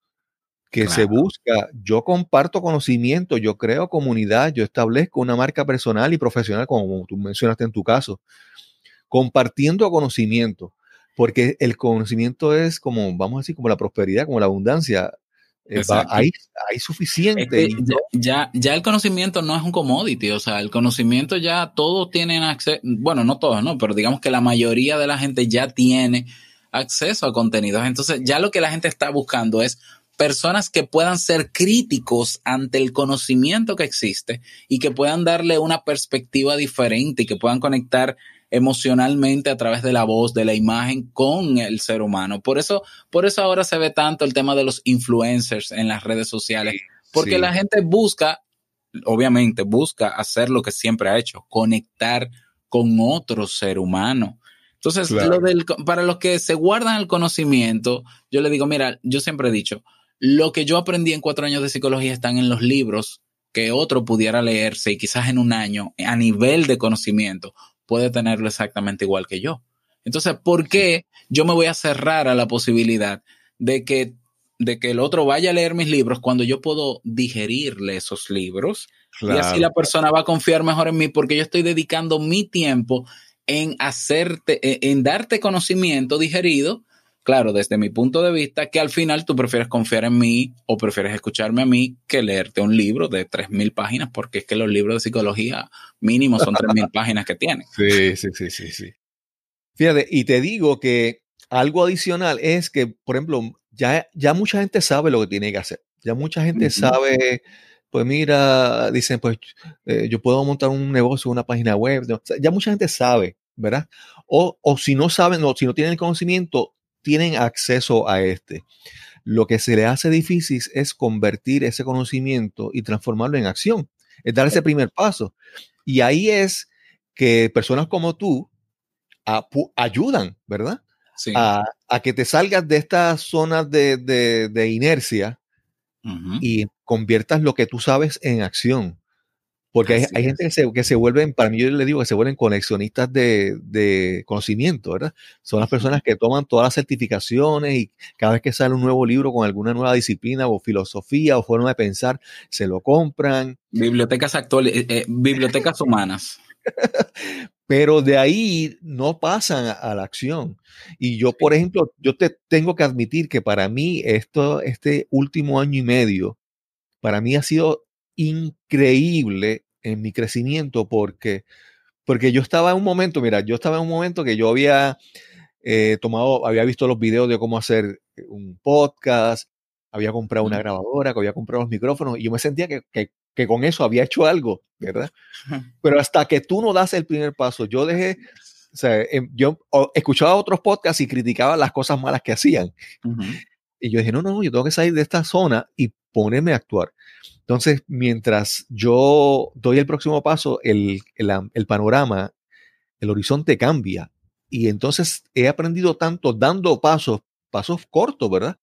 [SPEAKER 2] que se busca. Yo comparto conocimiento, yo creo comunidad, yo establezco una marca personal y profesional, como tú mencionaste en tu caso, compartiendo conocimiento, porque el conocimiento es como, vamos a decir, como la prosperidad, como la abundancia. Eh, hay, suficiente.
[SPEAKER 1] ya, ya el conocimiento no es un commodity, o sea, el conocimiento ya todos tienen acceso, bueno, no todos, no, pero digamos que la mayoría de la gente ya tiene acceso a contenidos. Entonces, ya lo que la gente está buscando es personas que puedan ser críticos ante el conocimiento que existe y que puedan darle una perspectiva diferente y que puedan conectar emocionalmente a través de la voz, de la imagen con el ser humano. Por eso, por eso ahora se ve tanto el tema de los influencers en las redes sociales, porque la gente busca, obviamente, busca hacer lo que siempre ha hecho, conectar con otro ser humano. Entonces, lo del, para los que se guardan el conocimiento, yo le digo, mira, yo siempre he dicho, lo que yo aprendí en cuatro años de psicología están en los libros que otro pudiera leerse y quizás en un año a nivel de conocimiento puede tenerlo exactamente igual que yo. Entonces, ¿por qué yo me voy a cerrar a la posibilidad de que, de que el otro vaya a leer mis libros cuando yo puedo digerirle esos libros? Y así la persona va a confiar mejor en mí porque yo estoy dedicando mi tiempo en hacerte, en darte conocimiento digerido claro, desde mi punto de vista, que al final tú prefieres confiar en mí o prefieres escucharme a mí que leerte un libro de 3.000 páginas, porque es que los libros de psicología mínimo son 3.000 *laughs* páginas que tienen.
[SPEAKER 2] Sí, sí, sí, sí, sí. Fíjate, y te digo que algo adicional es que, por ejemplo, ya, ya mucha gente sabe lo que tiene que hacer. Ya mucha gente sabe, pues mira, dicen, pues eh, yo puedo montar un negocio, una página web. ya mucha gente sabe, ¿verdad? O, o si no saben, o si no tienen el conocimiento, tienen acceso a este. Lo que se le hace difícil es convertir ese conocimiento y transformarlo en acción, es dar ese primer paso. Y ahí es que personas como tú ayudan, ¿verdad? A, que te salgas de estas zonas de, inercia y conviertas lo que tú sabes en acción. Porque hay, gente que se, que se, vuelven, para mí yo le digo que se vuelven conexionistas de, conocimiento, ¿verdad? Son las personas que toman todas las certificaciones y cada vez que sale un nuevo libro con alguna nueva disciplina o filosofía o forma de pensar, se lo compran.
[SPEAKER 1] Bibliotecas actuales, eh, eh, bibliotecas humanas. *laughs*
[SPEAKER 2] Pero de ahí no pasan a, la acción. Y yo, por ejemplo, yo te tengo que admitir que para mí esto, este último año y medio, para mí ha sido increíble en mi crecimiento porque, porque yo estaba en un momento, mira, yo estaba en un momento que yo había eh, tomado, había visto los videos de cómo hacer un podcast, había comprado una grabadora, que había comprado los micrófonos y yo me sentía que, que, con eso había hecho algo, ¿verdad? Pero hasta que tú no das el primer paso, yo dejé, o sea, em, yo escuchaba otros podcasts y criticaba las cosas malas que hacían. Y yo dije, no, no, yo tengo que salir de esta zona y ponerme a actuar. Entonces, mientras yo doy el próximo paso, el, panorama, el horizonte cambia. Y entonces he aprendido tanto dando pasos, pasos cortos, ¿verdad?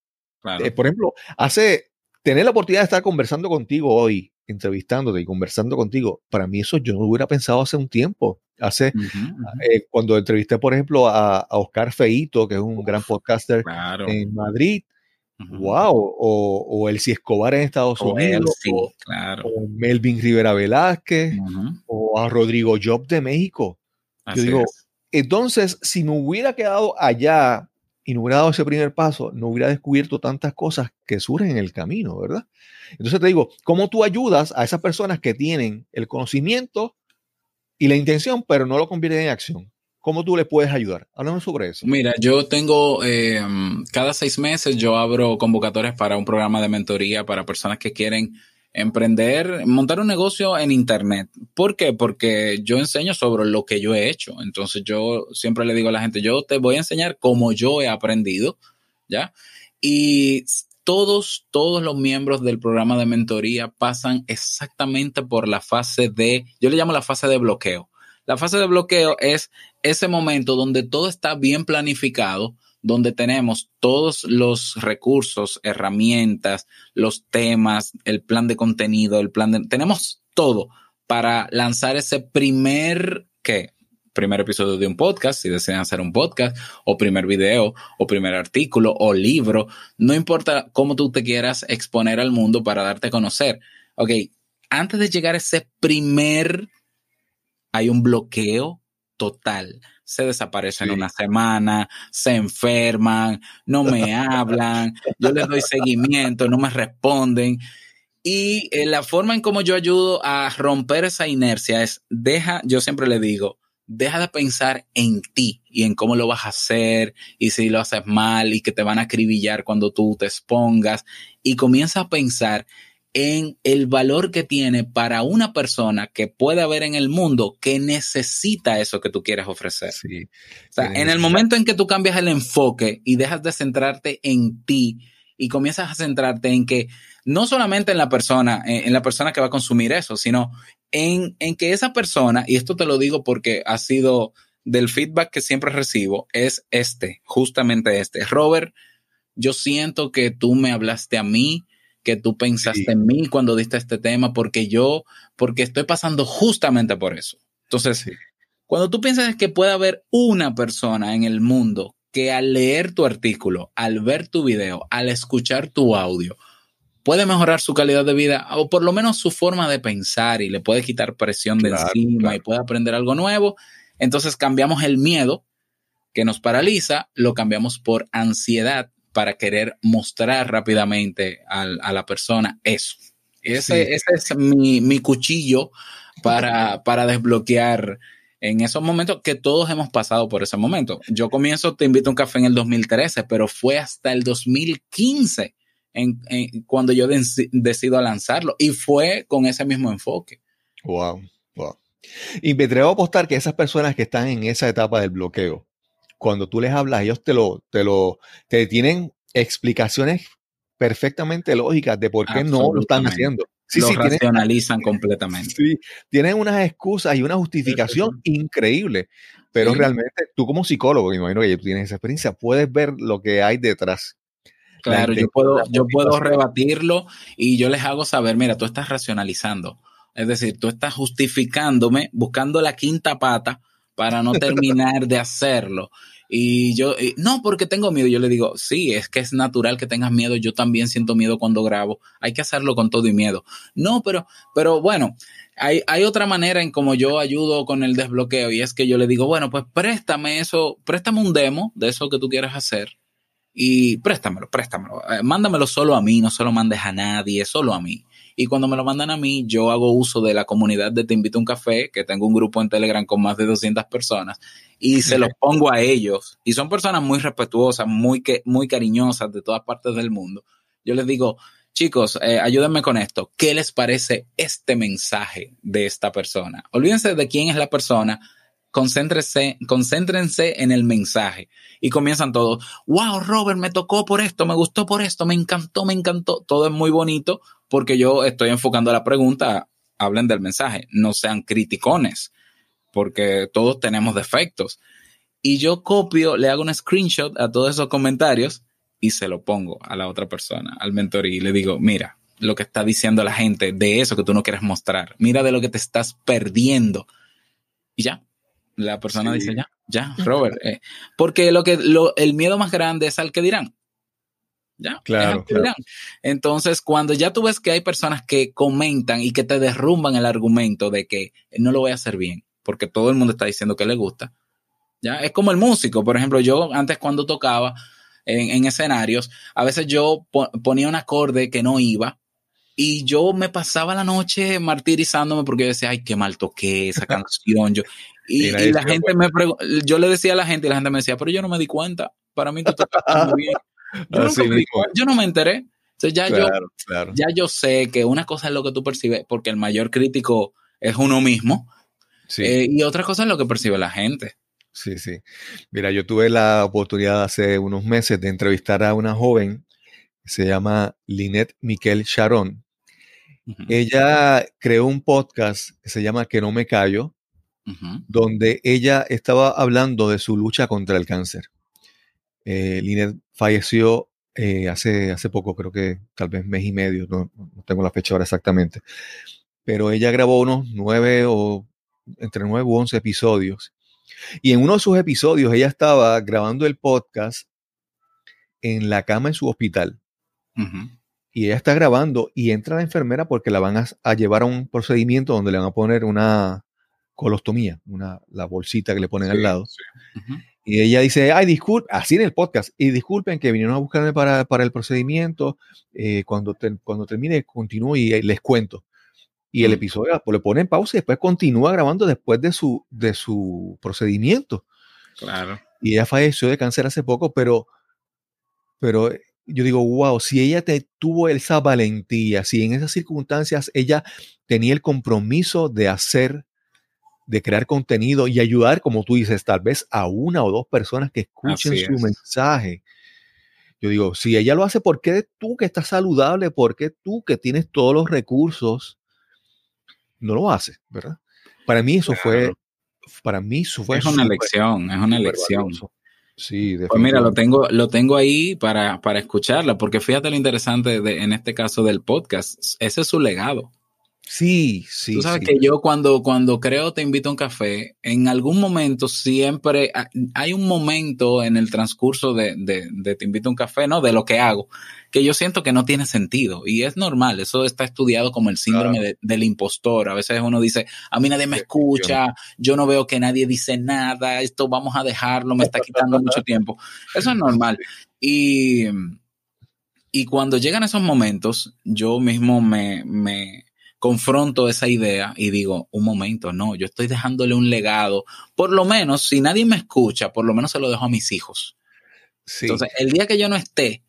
[SPEAKER 2] Eh, por ejemplo, hace tener la oportunidad de estar conversando contigo hoy, entrevistándote y conversando contigo, para mí eso yo no lo hubiera pensado hace un tiempo. Hace, eh, cuando entrevisté, por ejemplo, a, Oscar Feito, que es un gran podcaster en Madrid, wow, o, o Elsie Escobar en Estados Unidos, o, Melvin Rivera Velázquez, o a Rodrigo Job de México. Yo digo, entonces, si me hubiera quedado allá y no hubiera dado ese primer paso, no hubiera descubierto tantas cosas que surgen en el camino, ¿verdad? Entonces te digo, ¿cómo tú ayudas a esas personas que tienen el conocimiento y la intención, pero no lo convierten en acción? ¿Cómo tú le puedes ayudar? Háblanos sobre eso.
[SPEAKER 1] Mira, yo tengo, eh, cada seis meses yo abro convocatorias para un programa de mentoría para personas que quieren emprender, montar un negocio en Internet. ¿Por qué? Porque yo enseño sobre lo que yo he hecho. Entonces yo siempre le digo a la gente, yo te voy a enseñar cómo yo he aprendido, ¿ya? Y todos, todos los miembros del programa de mentoría pasan exactamente por la fase de, yo le llamo la fase de bloqueo. La fase de bloqueo es ese momento donde todo está bien planificado, donde tenemos todos los recursos, herramientas, los temas, el plan de contenido, el plan de... Tenemos todo para lanzar ese primer, ¿qué? Primer episodio de un podcast, si desean hacer un podcast, o primer video, o primer artículo, o libro. No importa cómo tú te quieras exponer al mundo para darte a conocer. Ok, antes de llegar a ese primer hay un bloqueo total. Se desaparecen una semana, se enferman, no me *laughs* hablan, yo les doy seguimiento, no me responden. Y eh, la forma en cómo yo ayudo a romper esa inercia es, deja, yo siempre le digo, deja de pensar en ti y en cómo lo vas a hacer y si lo haces mal y que te van a acribillar cuando tú te expongas y comienza a pensar en el valor que tiene para una persona que puede haber en el mundo que necesita eso que tú quieres ofrecer. o sea, en el momento en que tú cambias el enfoque y dejas de centrarte en ti y comienzas a centrarte en que no solamente en la persona, en, la persona que va a consumir eso, sino en, en que esa persona, y esto te lo digo porque ha sido del feedback que siempre recibo, es este, justamente este. Robert, yo siento que tú me hablaste a mí, que tú pensaste en mí cuando diste este tema, porque yo, porque estoy pasando justamente por eso. Entonces, cuando tú piensas que puede haber una persona en el mundo que al leer tu artículo, al ver tu video, al escuchar tu audio, puede mejorar su calidad de vida o por lo menos su forma de pensar y le puede quitar presión de encima y puede aprender algo nuevo, entonces cambiamos el miedo que nos paraliza, lo cambiamos por ansiedad para querer mostrar rápidamente a, la persona eso. Ese, ese es mi, mi cuchillo para, para desbloquear en esos momentos que todos hemos pasado por ese momento. Yo comienzo, te invito a un café en el 2013, pero fue hasta el 2015 en, cuando yo decido lanzarlo y fue con ese mismo enfoque.
[SPEAKER 2] Wow, wow. Y me atrevo a apostar que esas personas que están en esa etapa del bloqueo, cuando tú les hablas, ellos te lo, te lo, te tienen explicaciones perfectamente lógicas de por qué no lo están haciendo.
[SPEAKER 1] Sí, lo racionalizan *laughs* completamente.
[SPEAKER 2] Sí, tienen unas excusas y una justificación increíble, pero realmente tú como psicólogo, me imagino que tú tienes esa experiencia, puedes ver lo que hay detrás.
[SPEAKER 1] Claro, yo puedo, yo puedo rebatirlo y yo les hago saber, mira, tú estás racionalizando. Es decir, tú estás justificándome, buscando la quinta pata para no terminar de hacerlo. Y yo, no, porque tengo miedo. Yo le digo, sí, es que es natural que tengas miedo. Yo también siento miedo cuando grabo. Hay que hacerlo con todo y miedo. No, pero, pero bueno, hay, hay otra manera en cómo yo ayudo con el desbloqueo y es que yo le digo, bueno, pues préstame eso, préstame un demo de eso que tú quieres hacer y préstamelo, préstamelo. Eh, mándamelo solo a mí, no solo mandes a nadie, solo a mí. Y cuando me lo mandan a mí, yo hago uso de la comunidad de Te Invito a un Café, que tengo un grupo en Telegram con más de 200 personas, y se los pongo a ellos. Y son personas muy respetuosas, muy, que, muy cariñosas de todas partes del mundo. Yo les digo, chicos, eh, ayúdenme con esto. ¿Qué les parece este mensaje de esta persona? Olvídense de quién es la persona, concéntrense, concéntrense en el mensaje. Y comienzan todos, wow, Robert, me tocó por esto, me gustó por esto, me encantó, me encantó. Todo es muy bonito porque yo estoy enfocando la pregunta, hablen del mensaje, no sean criticones, porque todos tenemos defectos. Y yo copio, le hago un screenshot a todos esos comentarios y se lo pongo a la otra persona, al mentor, y le digo, mira, lo que está diciendo la gente de eso que tú no quieres mostrar, mira de lo que te estás perdiendo. Y ya, la persona dice, ya, ya, Robert. Eh, porque lo que, lo, el miedo más grande es al que dirán. Ya,
[SPEAKER 2] claro,
[SPEAKER 1] Entonces, cuando ya tú ves que hay personas que comentan y que te derrumban el argumento de que no lo voy a hacer bien, porque todo el mundo está diciendo que le gusta, ya es como el músico. Por ejemplo, yo antes cuando tocaba en, escenarios, a veces yo ponía un acorde que no iba y yo me pasaba la noche martirizándome porque yo decía, ay, qué mal toqué esa *laughs* canción. Yo, y, la gente me yo le decía a la gente y la gente me decía, pero yo no me di cuenta. Para mí tú muy *laughs* bien. Yo, no me enteré. ya, yo, ya yo sé que una cosa es lo que tú percibes, porque el mayor crítico es uno mismo. Eh, y otra cosa es lo que percibe la gente.
[SPEAKER 2] Sí, sí. Mira, yo tuve la oportunidad hace unos meses de entrevistar a una joven que se llama Lynette Miquel Sharon. Ella creó un podcast que se llama Que no me callo, donde ella estaba hablando de su lucha contra el cáncer. Eh, falleció eh, hace, hace poco, creo que tal vez mes y medio, no, tengo la fecha ahora exactamente, pero ella grabó unos nueve o entre nueve u once episodios. Y en uno de sus episodios ella estaba grabando el podcast en la cama en su hospital. Y ella está grabando y entra la enfermera porque la van a, llevar a un procedimiento donde le van a poner una, colostomía, una, la bolsita que le ponen al lado. Y ella dice, ay, disculpen, así en el podcast, y disculpen que vinieron a buscarme para, el procedimiento, eh, cuando, cuando termine continúo y eh, les cuento. Y el mm. episodio pues, le pone en pausa y después continúa grabando después de su, de su procedimiento.
[SPEAKER 1] Claro.
[SPEAKER 2] Y ella falleció de cáncer hace poco, pero, pero yo digo, wow, si ella te, tuvo esa valentía, si en esas circunstancias ella tenía el compromiso de hacer de crear contenido y ayudar, como tú dices, tal vez a una o dos personas que escuchen su mensaje. Yo digo, si ella lo hace, ¿por qué tú que estás saludable? ¿Por qué tú que tienes todos los recursos no lo haces? ¿Verdad? Para mí eso fue, para mí eso fue...
[SPEAKER 1] Es una lección, es una lección.
[SPEAKER 2] Sí,
[SPEAKER 1] pues mira, lo tengo, lo tengo ahí para, para escucharla, porque fíjate lo interesante de, en este caso del podcast, ese es su legado.
[SPEAKER 2] Sí, sí.
[SPEAKER 1] Tú sabes que yo cuando, cuando creo Te invito a un café, en algún momento siempre hay un momento en el transcurso de, de, Te invito a un café, ¿no? De lo que hago, que yo siento que no tiene sentido. Y es normal, eso está estudiado como el síndrome del impostor. A veces uno dice, a mí nadie me escucha, yo no veo que nadie dice nada, esto vamos a dejarlo, me está quitando *laughs* mucho tiempo. Eso es normal. Y, y cuando llegan esos momentos, yo mismo me, me confronto esa idea y digo, un momento, no, yo estoy dejándole un legado. Por lo menos, si nadie me escucha, por lo menos se lo dejo a mis hijos. Entonces, el día que yo no esté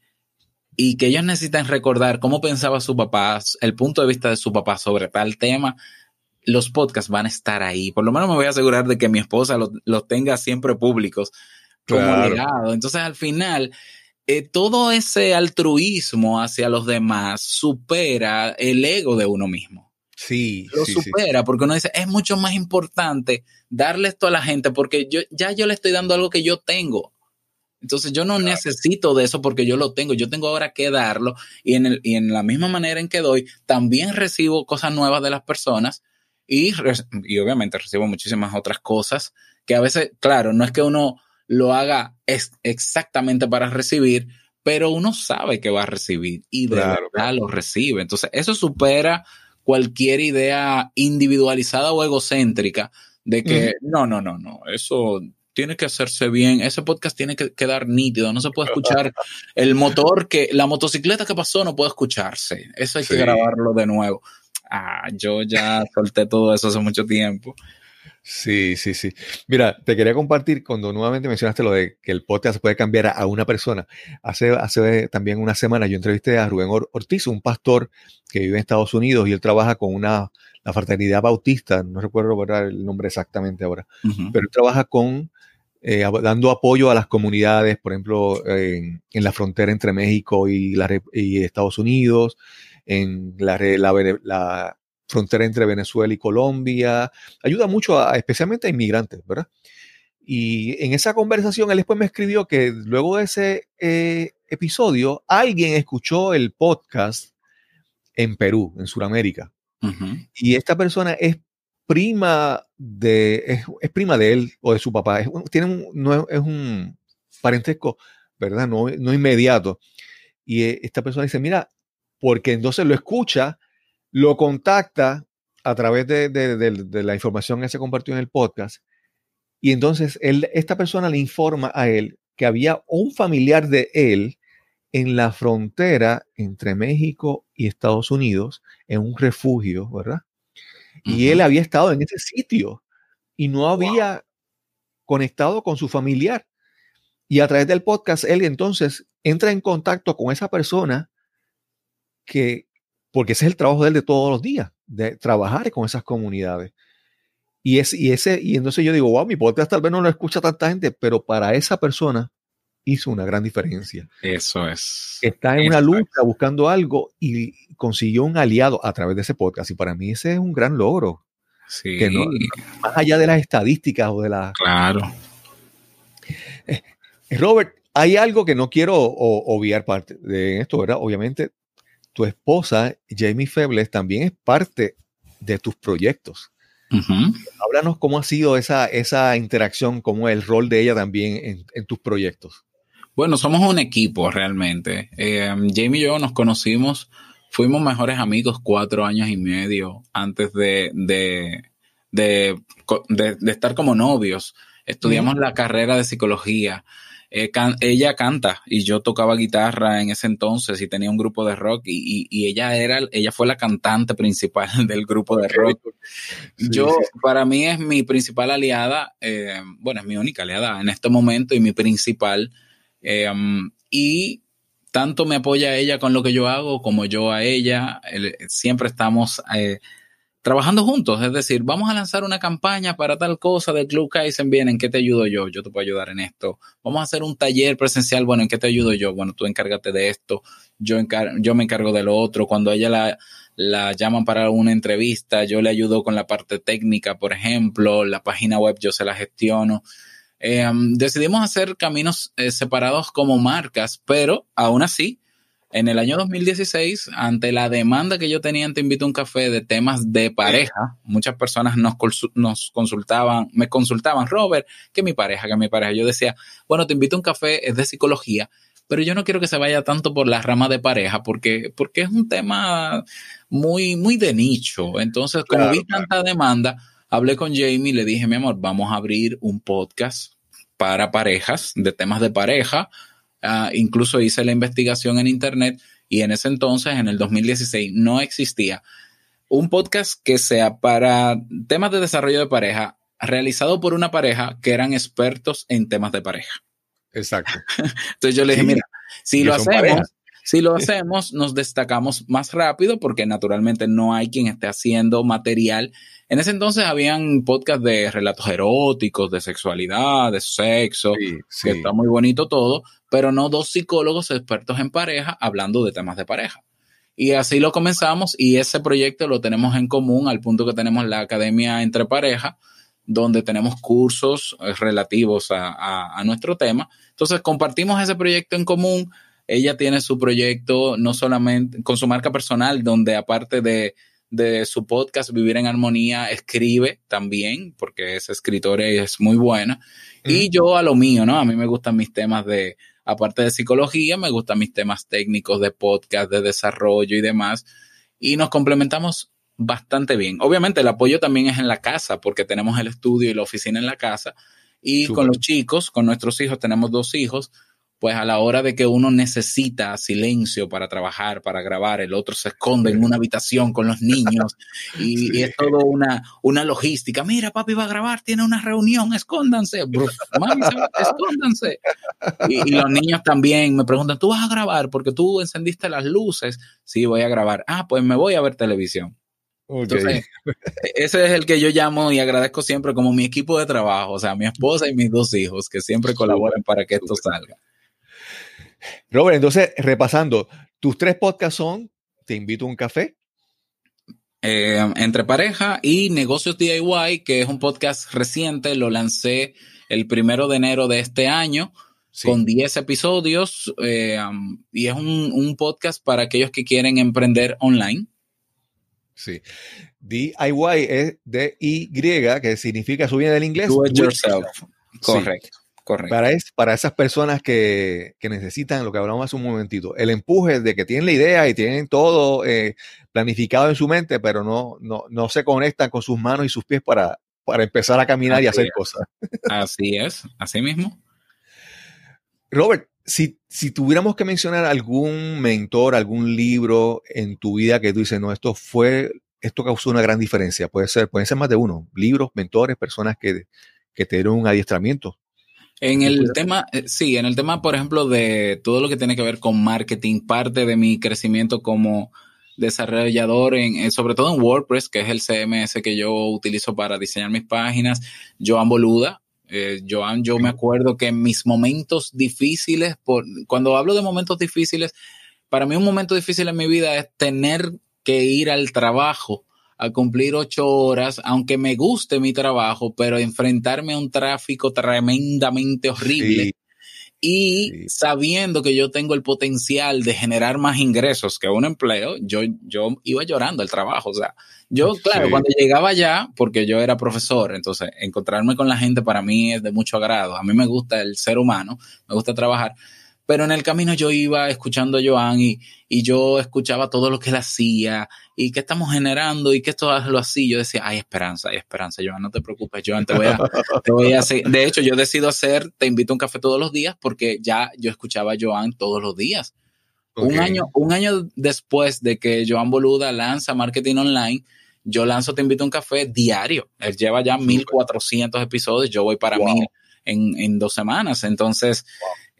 [SPEAKER 1] y que ellos necesitan recordar cómo pensaba su papá, el punto de vista de su papá sobre tal tema, los podcasts van a estar ahí. Por lo menos me voy a asegurar de que mi esposa los, tenga siempre públicos como legado. Entonces, al final, eh, todo ese altruismo hacia los demás supera el ego de uno mismo.
[SPEAKER 2] Sí.
[SPEAKER 1] Lo supera porque uno dice, es mucho más importante darle esto a la gente porque yo ya yo le estoy dando algo que yo tengo. Entonces yo no necesito de eso porque yo lo tengo, yo tengo ahora que darlo y en, el, y en la misma manera en que doy, también recibo cosas nuevas de las personas y, y obviamente recibo muchísimas otras cosas que a veces, claro, no es que uno lo haga exactamente para recibir, pero uno sabe que va a recibir y de verdad lo recibe. Entonces, eso supera cualquier idea individualizada o egocéntrica de que no, no, no, no, eso tiene que hacerse bien, ese podcast tiene que quedar nítido, no se puede escuchar *laughs* el motor que, la motocicleta que pasó no puede escucharse, eso hay que grabarlo de nuevo. Ah, yo ya solté todo eso hace mucho tiempo.
[SPEAKER 2] Sí, sí, sí. Mira, te quería compartir cuando nuevamente mencionaste lo de que el podcast puede cambiar a, una persona. Hace, hace también una semana yo entrevisté a Rubén Ortiz, un pastor que vive en Estados Unidos y él trabaja con una la fraternidad bautista, no recuerdo el nombre exactamente ahora, pero él trabaja con eh, dando apoyo a las comunidades, por ejemplo, en, la frontera entre México y, la, y Estados Unidos, en la, la, frontera entre Venezuela y Colombia, ayuda mucho a, especialmente a inmigrantes, ¿verdad? Y en esa conversación él después me escribió que luego de ese eh, episodio alguien escuchó el podcast en Perú, en Sudamérica. Y esta persona es prima de, es, prima de él o de su papá. Es, tiene un, no es, un parentesco, ¿verdad? No, no inmediato. Y eh, esta persona dice, mira, porque entonces lo escucha lo contacta a través de, la información que se compartió en el podcast y entonces él, esta persona le informa a él que había un familiar de él en la frontera entre México y Estados Unidos, en un refugio, ¿verdad? Y él había estado en ese sitio y no había conectado con su familiar. Y a través del podcast, él entonces entra en contacto con esa persona que porque ese es el trabajo de él de todos los días, de trabajar con esas comunidades. Y, es, y, ese, y entonces yo digo, wow, mi podcast tal vez no lo escucha tanta gente, pero para esa persona hizo una gran diferencia.
[SPEAKER 1] Eso es.
[SPEAKER 2] Está en una lucha buscando algo y consiguió un aliado a través de ese podcast. Y para mí ese es un gran logro.
[SPEAKER 1] Sí.
[SPEAKER 2] más allá de las estadísticas o de las...
[SPEAKER 1] Claro.
[SPEAKER 2] Eh, Robert, hay algo que no quiero obviar parte de esto, ¿verdad? Obviamente tu esposa, Jamie Febles, también es parte de tus proyectos. Háblanos cómo ha sido esa, esa interacción, cómo el rol de ella también en, tus proyectos.
[SPEAKER 1] Bueno, somos un equipo realmente. Eh, Jamie y yo nos conocimos, fuimos mejores amigos cuatro años y medio antes de, de, estar como novios. Estudiamos la carrera de psicología. Eh, ella canta y yo tocaba guitarra en ese entonces y tenía un grupo de rock y, ella era, ella fue la cantante principal *laughs* del grupo de rock. yo, para mí es mi principal aliada, eh, bueno, es mi única aliada en este momento y mi principal. Eh, y tanto me apoya ella con lo que yo hago como yo a ella. siempre estamos trabajando juntos, es decir, vamos a lanzar una campaña para tal cosa del Club Kaizen, bien, ¿en qué te ayudo yo? Yo te puedo ayudar en esto. Vamos a hacer un taller presencial, bueno, ¿en qué te ayudo yo? Bueno, tú encárgate de esto, yo, yo me encargo de lo otro. Cuando ella la, la llaman para una entrevista, yo le ayudo con la parte técnica, por ejemplo, la página web yo se la gestiono. Eh, decidimos hacer caminos eh, separados como marcas, pero aún así en el año 2016, ante la demanda que yo tenía en Te Invito a un Café de temas de pareja, muchas personas nos, nos consultaban, me consultaban, Robert, que mi pareja, que mi pareja. Yo decía, bueno, Te Invito a un Café es de psicología, pero yo no quiero que se vaya tanto por la rama de pareja, porque, porque es un tema muy, muy de nicho. Entonces, como vi tanta demanda, hablé con Jamie y le dije, mi amor, vamos a abrir un podcast para parejas, de temas de pareja. Uh, incluso hice la investigación en internet y en ese entonces, en el 2016, no existía un podcast que sea para temas de desarrollo de pareja, realizado por una pareja que eran expertos en temas de pareja.
[SPEAKER 2] Exacto. *laughs*
[SPEAKER 1] Entonces yo le dije, mira, si lo hacemos, si lo hacemos, nos destacamos más rápido porque naturalmente no hay quien esté haciendo material. En ese entonces habían podcasts de relatos eróticos, de sexualidad, de sexo, que está muy bonito todo, pero no dos psicólogos expertos en pareja hablando de temas de pareja. Y así lo comenzamos y ese proyecto lo tenemos en común al punto que tenemos la Academia Entre Pareja, donde tenemos cursos eh, relativos a, nuestro tema. Entonces, compartimos ese proyecto en común. Ella tiene su proyecto no solamente con su marca personal, donde aparte de, su podcast Vivir en Armonía, escribe también, porque es escritora y es muy buena. Y yo a lo mío, ¿no? A mí me gustan mis temas de, aparte de psicología, me gustan mis temas técnicos de podcast, de desarrollo y demás. Y nos complementamos bastante bien. Obviamente el apoyo también es en la casa, porque tenemos el estudio y la oficina en la casa. Y con los chicos, con nuestros hijos, tenemos dos hijos, pues a la hora de que uno necesita silencio para trabajar, para grabar, el otro se esconde en una habitación con los niños *laughs* y, es todo una, una logística. Mira, papi va a grabar, tiene una reunión, escóndanse. Mami, *laughs* escóndanse. Y, y, los niños también me preguntan, ¿tú vas a grabar porque tú encendiste las luces? Sí, voy a grabar. Ah, pues me voy a ver televisión. Entonces, ese es el que yo llamo y agradezco siempre como mi equipo de trabajo, o sea, mi esposa y mis dos hijos que siempre colaboran para que esto salga.
[SPEAKER 2] Robert, entonces, repasando, tus tres podcasts son Te invito a un café.
[SPEAKER 1] Eh, entre pareja y Negocios DIY, que es un podcast reciente, lo lancé el primero de enero de este año. con 10 episodios eh, y es un, un, podcast para aquellos que quieren emprender online.
[SPEAKER 2] Sí. DIY es de Y, que significa, eso viene del inglés.
[SPEAKER 1] Do it yourself. Correcto. Correcto.
[SPEAKER 2] Para, es, para esas personas que, necesitan lo que hablamos hace un momentito, el empuje de que tienen la idea y tienen todo eh, planificado en su mente, pero no, no, no se conectan con sus manos y sus pies para, para empezar a caminar y hacer cosas.
[SPEAKER 1] Así es, así mismo.
[SPEAKER 2] Robert, si, si, tuviéramos que mencionar algún mentor, algún libro en tu vida que tú dices, no, esto fue, esto causó una gran diferencia, puede ser, pueden ser más de uno, libros, mentores, personas que, que te dieron un adiestramiento.
[SPEAKER 1] En el tema, eh, sí, en el tema, por ejemplo, de todo lo que tiene que ver con marketing, parte de mi crecimiento como desarrollador, en, eh, sobre todo en WordPress, que es el CMS que yo utilizo para diseñar mis páginas, Joan Boluda, eh, Joan, yo me acuerdo que en mis momentos difíciles, por, cuando hablo de momentos difíciles, para mí un momento difícil en mi vida es tener que ir al trabajo a cumplir ocho horas, aunque me guste mi trabajo, pero enfrentarme a un tráfico tremendamente horrible y sabiendo que yo tengo el potencial de generar más ingresos que un empleo, yo, yo iba llorando el trabajo. O sea, yo, claro, cuando llegaba allá, porque yo era profesor, entonces encontrarme con la gente para mí es de mucho agrado. A mí me gusta el ser humano, me gusta trabajar. Pero en el camino yo iba escuchando a Joan y, y yo escuchaba todo lo que él hacía y qué estamos generando y que esto lo así. Yo decía, hay esperanza, hay esperanza, Joan, no te preocupes, Joan, te voy a, *laughs* te voy a hacer. De hecho, yo decido hacer, te invito a un café todos los días porque ya yo escuchaba a Joan todos los días. Un, año, un año después de que Joan Boluda lanza Marketing Online, yo lanzo Te invito a un café diario. Él lleva ya 1400 episodios, yo voy para mil en, en, dos semanas. Entonces,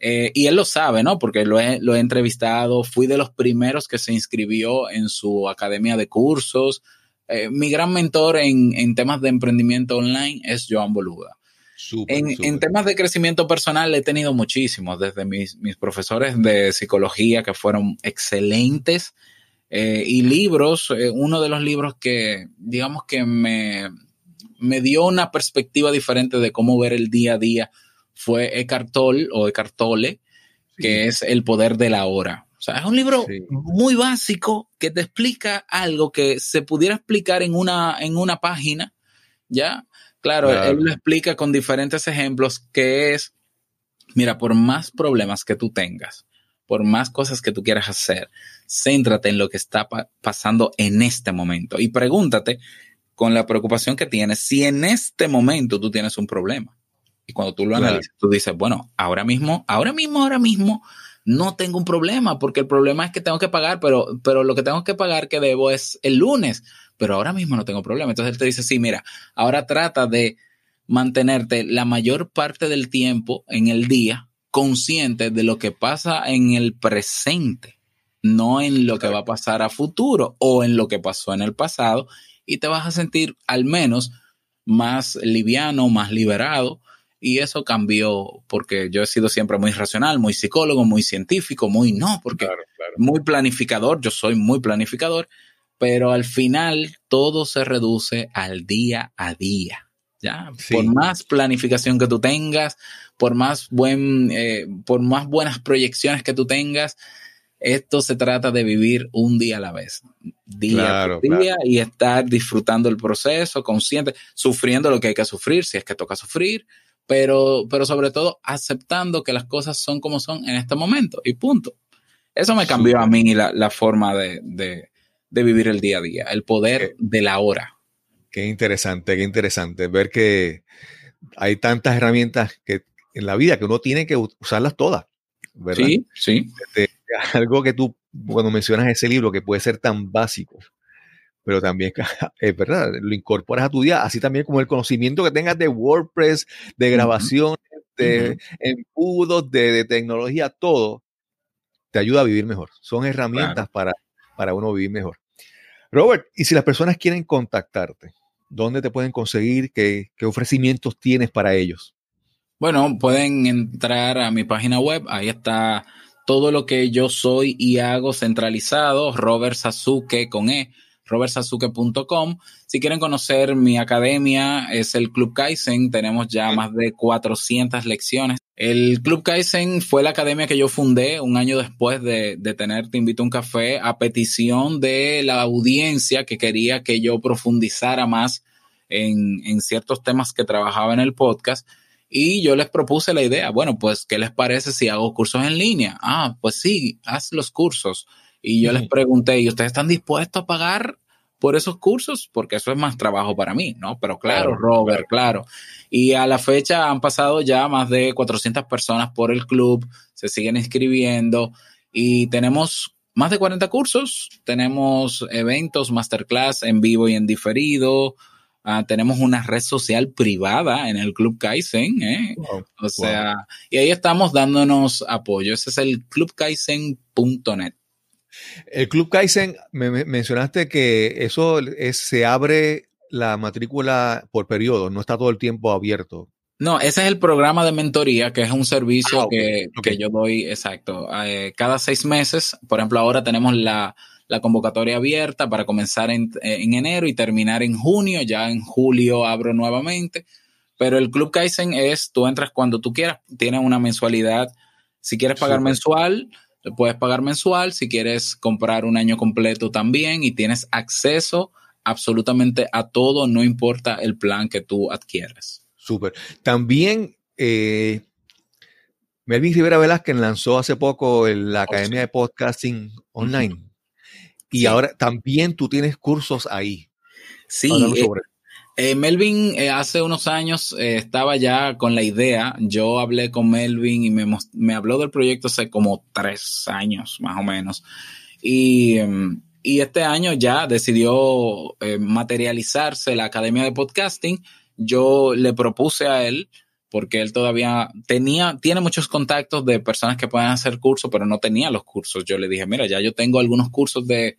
[SPEAKER 1] eh, y él lo sabe, ¿no? Porque lo he, lo he entrevistado, fui de los primeros que se inscribió en su academia de cursos. Eh, mi gran mentor en, en, temas de emprendimiento online es Joan Boluda. en, en, temas de crecimiento personal he tenido muchísimos, desde mis, mis profesores de psicología que fueron excelentes eh, y libros, uno de los libros que digamos que me, me dio una perspectiva diferente de cómo ver el día a día fue Eckhart Tolle o Eckhart Tolle, que es el poder de la hora. O sea, es un libro muy básico que te explica algo que se pudiera explicar en una, en una página, ¿ya? Claro, él lo explica con diferentes ejemplos, que es, mira, por más problemas que tú tengas, por más cosas que tú quieras hacer, céntrate en lo que está pasando en este momento y pregúntate con la preocupación que tienes si en este momento tú tienes un problema. Y cuando tú lo analizas, tú dices, bueno, ahora mismo, ahora mismo, ahora mismo, no tengo un problema, porque el problema es que tengo que pagar, pero, pero lo que tengo que pagar que debo es el lunes, pero ahora mismo no tengo problema. Entonces él te dice, sí, mira, ahora trata de mantenerte la mayor parte del tiempo en el día consciente de lo que pasa en el presente, no en lo que va a pasar a futuro o en lo que pasó en el pasado, y te vas a sentir al menos más liviano, más liberado, y eso cambió porque yo he sido siempre muy racional, muy psicólogo, muy científico, muy no, porque muy planificador, yo soy muy planificador, pero al final todo se reduce al día a día. ¿ya? Por más planificación que tú tengas, por más, buen, eh, por más buenas proyecciones que tú tengas, esto se trata de vivir un día a la vez, día a día, y estar disfrutando el proceso, consciente, sufriendo lo que hay que sufrir, si es que toca sufrir, pero, pero sobre todo aceptando que las cosas son como son en este momento y punto. Eso me cambió a mí la, forma de, vivir el día a día, el poder de la hora.
[SPEAKER 2] Qué interesante, qué interesante ver que hay tantas herramientas que en la vida que uno tiene que usarlas todas. ¿verdad?
[SPEAKER 1] Sí, sí.
[SPEAKER 2] Este, algo que tú, cuando mencionas ese libro, que puede ser tan básico, pero también *laughs* es verdad, lo incorporas a tu día, así también como el conocimiento que tengas de WordPress, de grabación, de embudos, de, tecnología, todo, te ayuda a vivir mejor. Son herramientas para, para uno vivir mejor. Robert, y si las personas quieren contactarte, ¿dónde te pueden conseguir? ¿Qué, qué ofrecimientos tienes para ellos?
[SPEAKER 1] Bueno, pueden entrar a mi página web, ahí está todo lo que yo soy y hago centralizado, Robert Sasuke con E robertsazuke.com. Si quieren conocer mi academia, es el Club Kaizen. Tenemos ya más de 400 lecciones. El Club Kaizen fue la academia que yo fundé un año después de, tener Te invito a un café a petición de la audiencia que quería que yo profundizara más en, en ciertos temas que trabajaba en el podcast. Y yo les propuse la idea, bueno, pues, ¿qué les parece si hago cursos en línea? Ah, pues sí, haz los cursos. Y yo les pregunté, ¿y ustedes están dispuestos a pagar por esos cursos? Porque eso es más trabajo para mí, ¿no? Pero claro, Robert, claro. Y a la fecha han pasado ya más de 400 personas por el club, se siguen inscribiendo y tenemos más de 40 cursos, tenemos eventos, masterclass en vivo y en diferido, ah, tenemos una red social privada en el Club Kaizen, ¿eh? o sea, y ahí estamos dándonos apoyo. Ese es el clubkaizen.net.
[SPEAKER 2] El Club Kaizen, me, mencionaste que eso es, se abre la matrícula por periodo, no está todo el tiempo abierto.
[SPEAKER 1] No, ese es el programa de mentoría, que es un servicio ah, que, yo doy, exacto, eh, cada seis meses. Por ejemplo, ahora tenemos la, convocatoria abierta para comenzar en, en, enero y terminar en junio. Ya en julio abro nuevamente. Pero el Club Kaizen es, tú entras cuando tú quieras, tienes una mensualidad. Si quieres pagar mensual, puedes pagar mensual, si quieres comprar un año completo también y tienes acceso absolutamente a todo, no importa el plan que tú adquieras.
[SPEAKER 2] Súper. También eh, Melvin Rivera Velázquez lanzó hace poco la oh, Academia de Podcasting Online. Y ahora también tú tienes cursos ahí.
[SPEAKER 1] Sí, eh, Melvin eh, hace unos años eh, estaba ya con la idea, yo hablé con Melvin y me, habló del proyecto hace como tres años más o menos. Y, em, este año ya decidió materializarse la Academia de Podcasting. Yo le propuse a él, porque él todavía tenía, tiene muchos contactos de personas que pueden hacer cursos, pero no tenía los cursos. Yo le dije, mira, ya yo tengo algunos cursos de,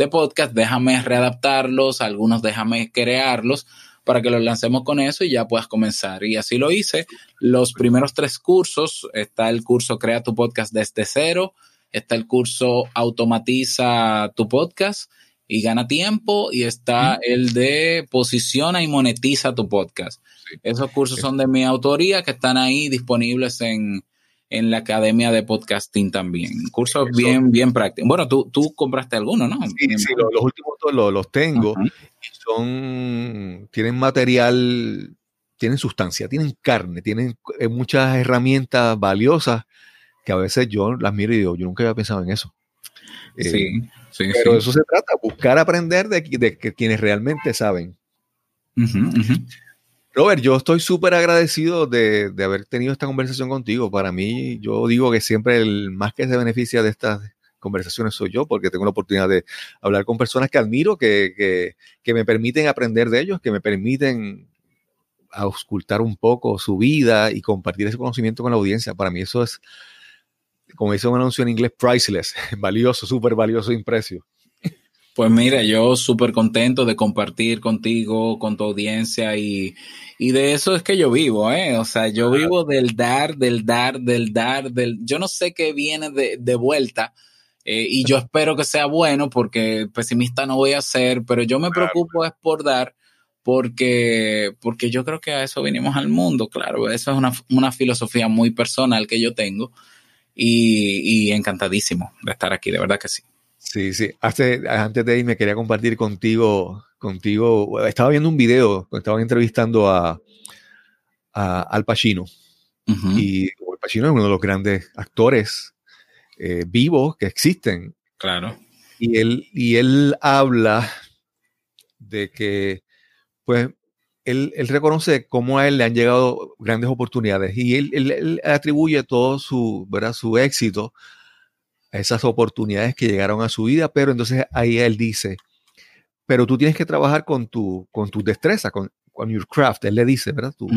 [SPEAKER 1] de podcast, déjame readaptarlos, algunos déjame crearlos para que los lancemos con eso y ya puedas comenzar. Y así lo hice. Los primeros tres cursos, está el curso Crea tu podcast desde cero, está el curso Automatiza tu podcast y gana tiempo y está el de Posiciona y monetiza tu podcast. Esos cursos son de mi autoría que están ahí disponibles en, en la Academia de Podcasting también. Cursos bien, bien prácticos. Bueno, tú, tú compraste alguno, ¿no?
[SPEAKER 2] Sí, sí los, últimos dos los, tengo. son, tienen material, tienen sustancia, tienen carne, tienen eh, muchas herramientas valiosas que a veces yo las miro y digo, yo nunca había pensado en eso.
[SPEAKER 1] Sí, eh, sí,
[SPEAKER 2] pero eso se trata, buscar aprender de, de, quienes realmente saben. Robert, yo estoy súper agradecido de, haber tenido esta conversación contigo. Para mí, yo digo que siempre el más que se beneficia de estas conversaciones soy yo, porque tengo la oportunidad de hablar con personas que admiro, que, me permiten aprender de ellos, que me permiten auscultar un poco su vida y compartir ese conocimiento con la audiencia. Para mí eso es, como dice un anuncio en inglés, priceless, *laughs* valioso, súper valioso sin precio.
[SPEAKER 1] Pues mira, yo súper contento de compartir contigo, con tu audiencia y, de eso es que yo vivo, ¿eh? O sea, yo vivo del dar, del dar, del dar, del... Yo no sé qué viene de, vuelta eh, y yo espero que sea bueno porque pesimista no voy a ser, pero yo me preocupo es por dar porque, porque yo creo que a eso venimos al mundo, claro, eso es una, una filosofía muy personal que yo tengo y, y encantadísimo de estar aquí, de verdad que sí.
[SPEAKER 2] Sí, sí. antes de irme quería compartir contigo, contigo. Estaba viendo un video, estaban entrevistando a, Al Pacino. Y Al Pacino es uno de los grandes actores eh, vivos que existen.
[SPEAKER 1] Claro.
[SPEAKER 2] Y él, y él habla de que, pues, él, reconoce cómo a él le han llegado grandes oportunidades y él, él atribuye todo su, ¿verdad? su éxito esas oportunidades que llegaron a su vida, pero entonces ahí él dice, pero tú tienes que trabajar con tu, con tu destreza, con, con your craft, él le dice, ¿verdad? Tú,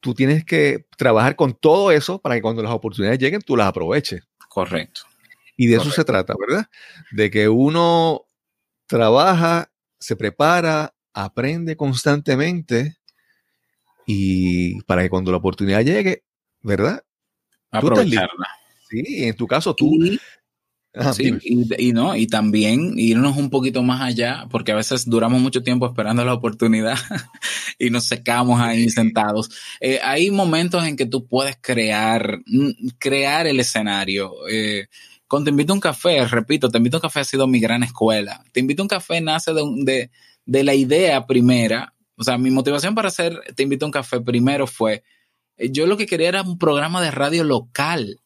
[SPEAKER 2] tú tienes que trabajar con todo eso para que cuando las oportunidades lleguen tú las aproveches.
[SPEAKER 1] Correcto.
[SPEAKER 2] Y de eso se trata, ¿verdad? De que uno trabaja, se prepara, aprende constantemente y para que cuando la oportunidad llegue, ¿verdad?
[SPEAKER 1] Aprovecharla.
[SPEAKER 2] Sí, en tu caso tú.
[SPEAKER 1] sí, y, no, y también irnos un poquito más allá, porque a veces duramos mucho tiempo esperando la oportunidad *laughs* y nos secamos ahí sentados. Eh, hay momentos en que tú puedes crear, mm, crear el escenario. Eh, con Te invito a un café, repito, Te invito a un café ha sido mi gran escuela. Te invito a un café nace de, de, de la idea primera. O sea, mi motivación para hacer Te invito a un café primero fue, eh, yo lo que quería era un programa de radio local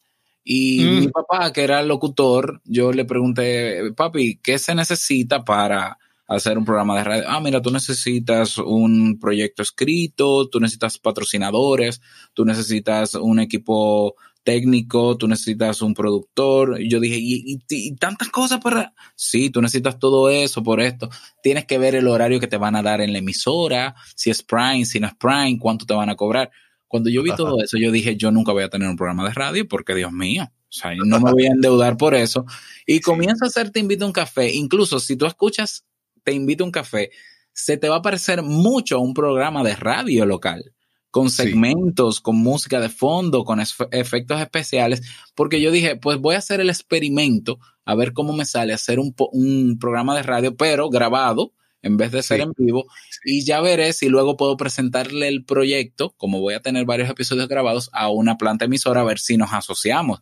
[SPEAKER 1] y mi mm. papá, que era el locutor, yo le pregunté, papi, ¿qué se necesita para hacer un programa de radio? Ah, mira, tú necesitas un proyecto escrito, tú necesitas patrocinadores, tú necesitas un equipo técnico, tú necesitas un productor. Y yo dije, ¿y, y, tantas cosas para...? Sí, tú necesitas todo eso por esto. Tienes que ver el horario que te van a dar en la emisora, si es Prime, si no es Prime, cuánto te van a cobrar. Cuando yo vi todo eso, yo dije, yo nunca voy a tener un programa de radio porque, Dios mío, o sea, *laughs* no me voy a endeudar por eso. Y comienza a hacer Te invito a un café. Incluso si tú escuchas Te invito a un café, se te va a parecer mucho a un programa de radio local, con segmentos, con música de fondo, con efectos especiales, porque yo dije, pues voy a hacer el experimento, a ver cómo me sale hacer un, un programa de radio, pero grabado, en vez de ser en vivo. Y ya veré si luego puedo presentarle el proyecto, como voy a tener varios episodios grabados, a una planta emisora a ver si nos asociamos.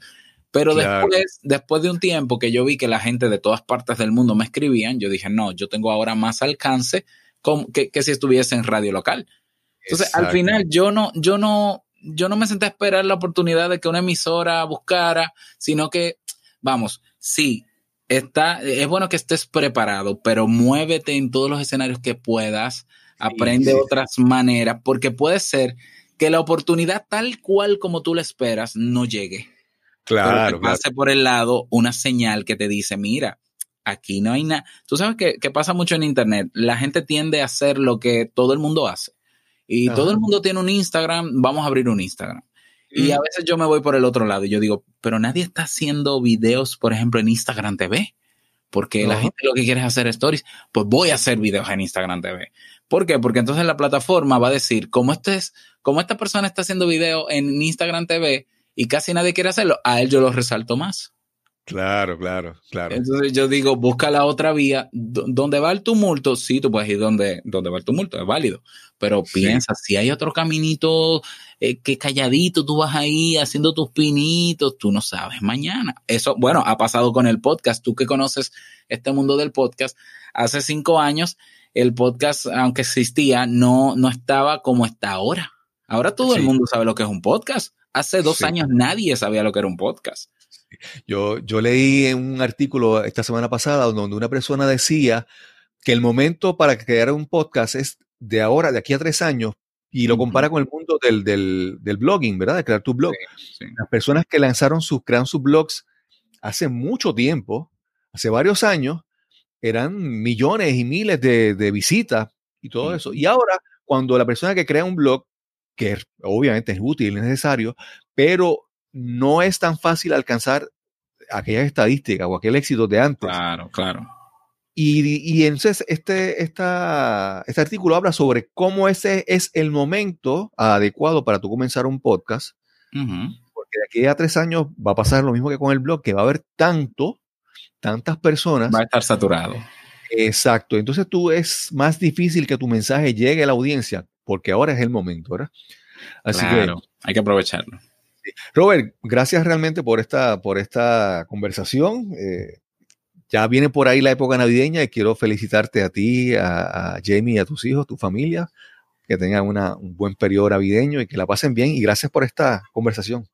[SPEAKER 1] Pero después, después de un tiempo que yo vi que la gente de todas partes del mundo me escribían, yo dije, no, yo tengo ahora más alcance que, que si estuviese en radio local. Entonces, al final, yo no, yo no, yo no me senté a esperar la oportunidad de que una emisora buscara, sino que, vamos, sí, está, es bueno que estés preparado, pero muévete en todos los escenarios que puedas, aprende otras maneras, porque puede ser que la oportunidad tal cual como tú la esperas no llegue.
[SPEAKER 2] Claro.
[SPEAKER 1] Pero que pase por el lado una señal que te dice, mira, aquí no hay nada. Tú sabes que, pasa mucho en Internet. La gente tiende a hacer lo que todo el mundo hace. Y todo el mundo tiene un Instagram, vamos a abrir un Instagram. Y a veces yo me voy por el otro lado y yo digo, pero nadie está haciendo videos, por ejemplo, en Instagram TV. Porque la gente lo que quiere es hacer stories. Pues voy a hacer videos en Instagram TV. ¿Por qué? Porque entonces la plataforma va a decir, como, este es, como esta persona está haciendo video en Instagram TV y casi nadie quiere hacerlo, a él yo lo resalto más.
[SPEAKER 2] Claro, claro, claro.
[SPEAKER 1] Entonces yo digo, busca la otra vía. ¿Dónde va el tumulto? Sí, tú puedes ir donde, donde va el tumulto, es válido. Pero piensa, si hay otro caminito eh, que calladito tú vas ahí haciendo tus pinitos, tú no sabes mañana. Eso, bueno, ha pasado con el podcast. Tú que conoces este mundo del podcast, hace cinco años el podcast, aunque existía, no, no estaba como está ahora. Ahora todo el mundo sabe lo que es un podcast. Hace dos años nadie sabía lo que era un podcast.
[SPEAKER 2] Yo, yo leí en un artículo esta semana pasada donde una persona decía que el momento para crear un podcast es de ahora, de aquí a tres años, y lo compara con el mundo del, del, del, blogging, ¿verdad? De crear tu blog. Las personas que lanzaron sus, crearon sus blogs hace mucho tiempo, hace varios años, eran millones y miles de, de visitas y todo eso. Y ahora, cuando la persona que crea un blog, que obviamente es útil, es necesario, pero no es tan fácil alcanzar aquellas estadísticas o aquel éxito de antes.
[SPEAKER 1] Claro, claro.
[SPEAKER 2] Y, entonces este, esta, este artículo habla sobre cómo ese es el momento adecuado para tú comenzar un podcast. Porque de aquí a tres años va a pasar lo mismo que con el blog, que va a haber tanto, tantas personas.
[SPEAKER 1] Va a estar saturado.
[SPEAKER 2] Exacto. Entonces tú es más difícil que tu mensaje llegue a la audiencia, porque ahora es el momento, ¿verdad?
[SPEAKER 1] Así claro, que hay que aprovecharlo.
[SPEAKER 2] Robert, gracias realmente por esta, por esta conversación. Eh, ya viene por ahí la época navideña y quiero felicitarte a ti, a, Jamie a tus hijos, tu familia, que tengan un buen periodo navideño y que la pasen bien. Y gracias por esta conversación.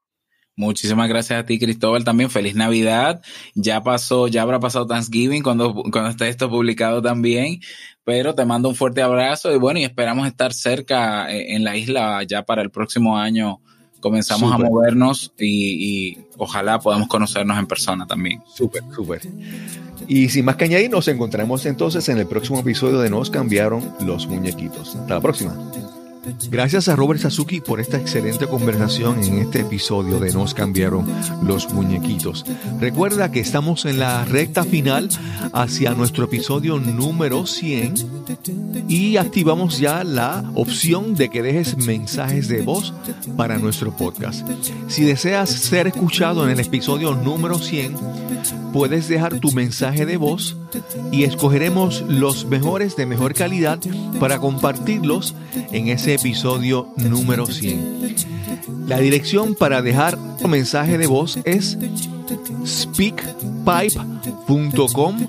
[SPEAKER 1] Muchísimas gracias a ti, Cristóbal. También feliz Navidad. Ya pasó, ya habrá pasado Thanksgiving cuando, cuando esté esto publicado también. Pero te mando un fuerte abrazo y bueno, y esperamos estar cerca eh, en la isla ya para el próximo año comenzamos a movernos y, ojalá podamos conocernos en persona también.
[SPEAKER 2] Súper, súper. Y sin más que añadir, nos encontraremos entonces en el próximo episodio de Nos cambiaron los muñequitos. Hasta la próxima. Gracias a Robert Sasuki por esta excelente conversación en este episodio de Nos cambiaron los muñequitos. Recuerda que estamos en la recta final hacia nuestro episodio número 100 y activamos ya la opción de que dejes mensajes de voz para nuestro podcast. Si deseas ser escuchado en el episodio número 100, puedes dejar tu mensaje de voz y escogeremos los mejores de mejor calidad para compartirlos en ese episodio número 100. La dirección para dejar un mensaje de voz es speakpipe.com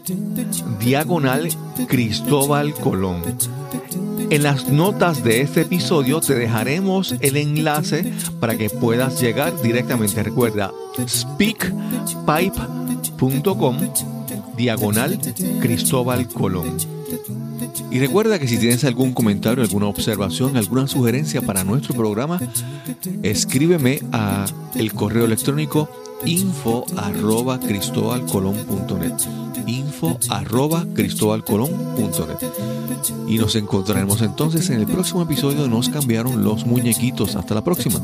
[SPEAKER 2] diagonal Cristóbal Colón. En las notas de este episodio te dejaremos el enlace para que puedas llegar directamente. Recuerda, speakpipe.com diagonal Cristóbal Colón. Y recuerda que si tienes algún comentario, alguna observación, alguna sugerencia para nuestro programa, escríbeme a el correo electrónico info arroba cristobalcolón.net info arroba y nos encontraremos entonces en el próximo episodio de Nos cambiaron los muñequitos. Hasta la próxima.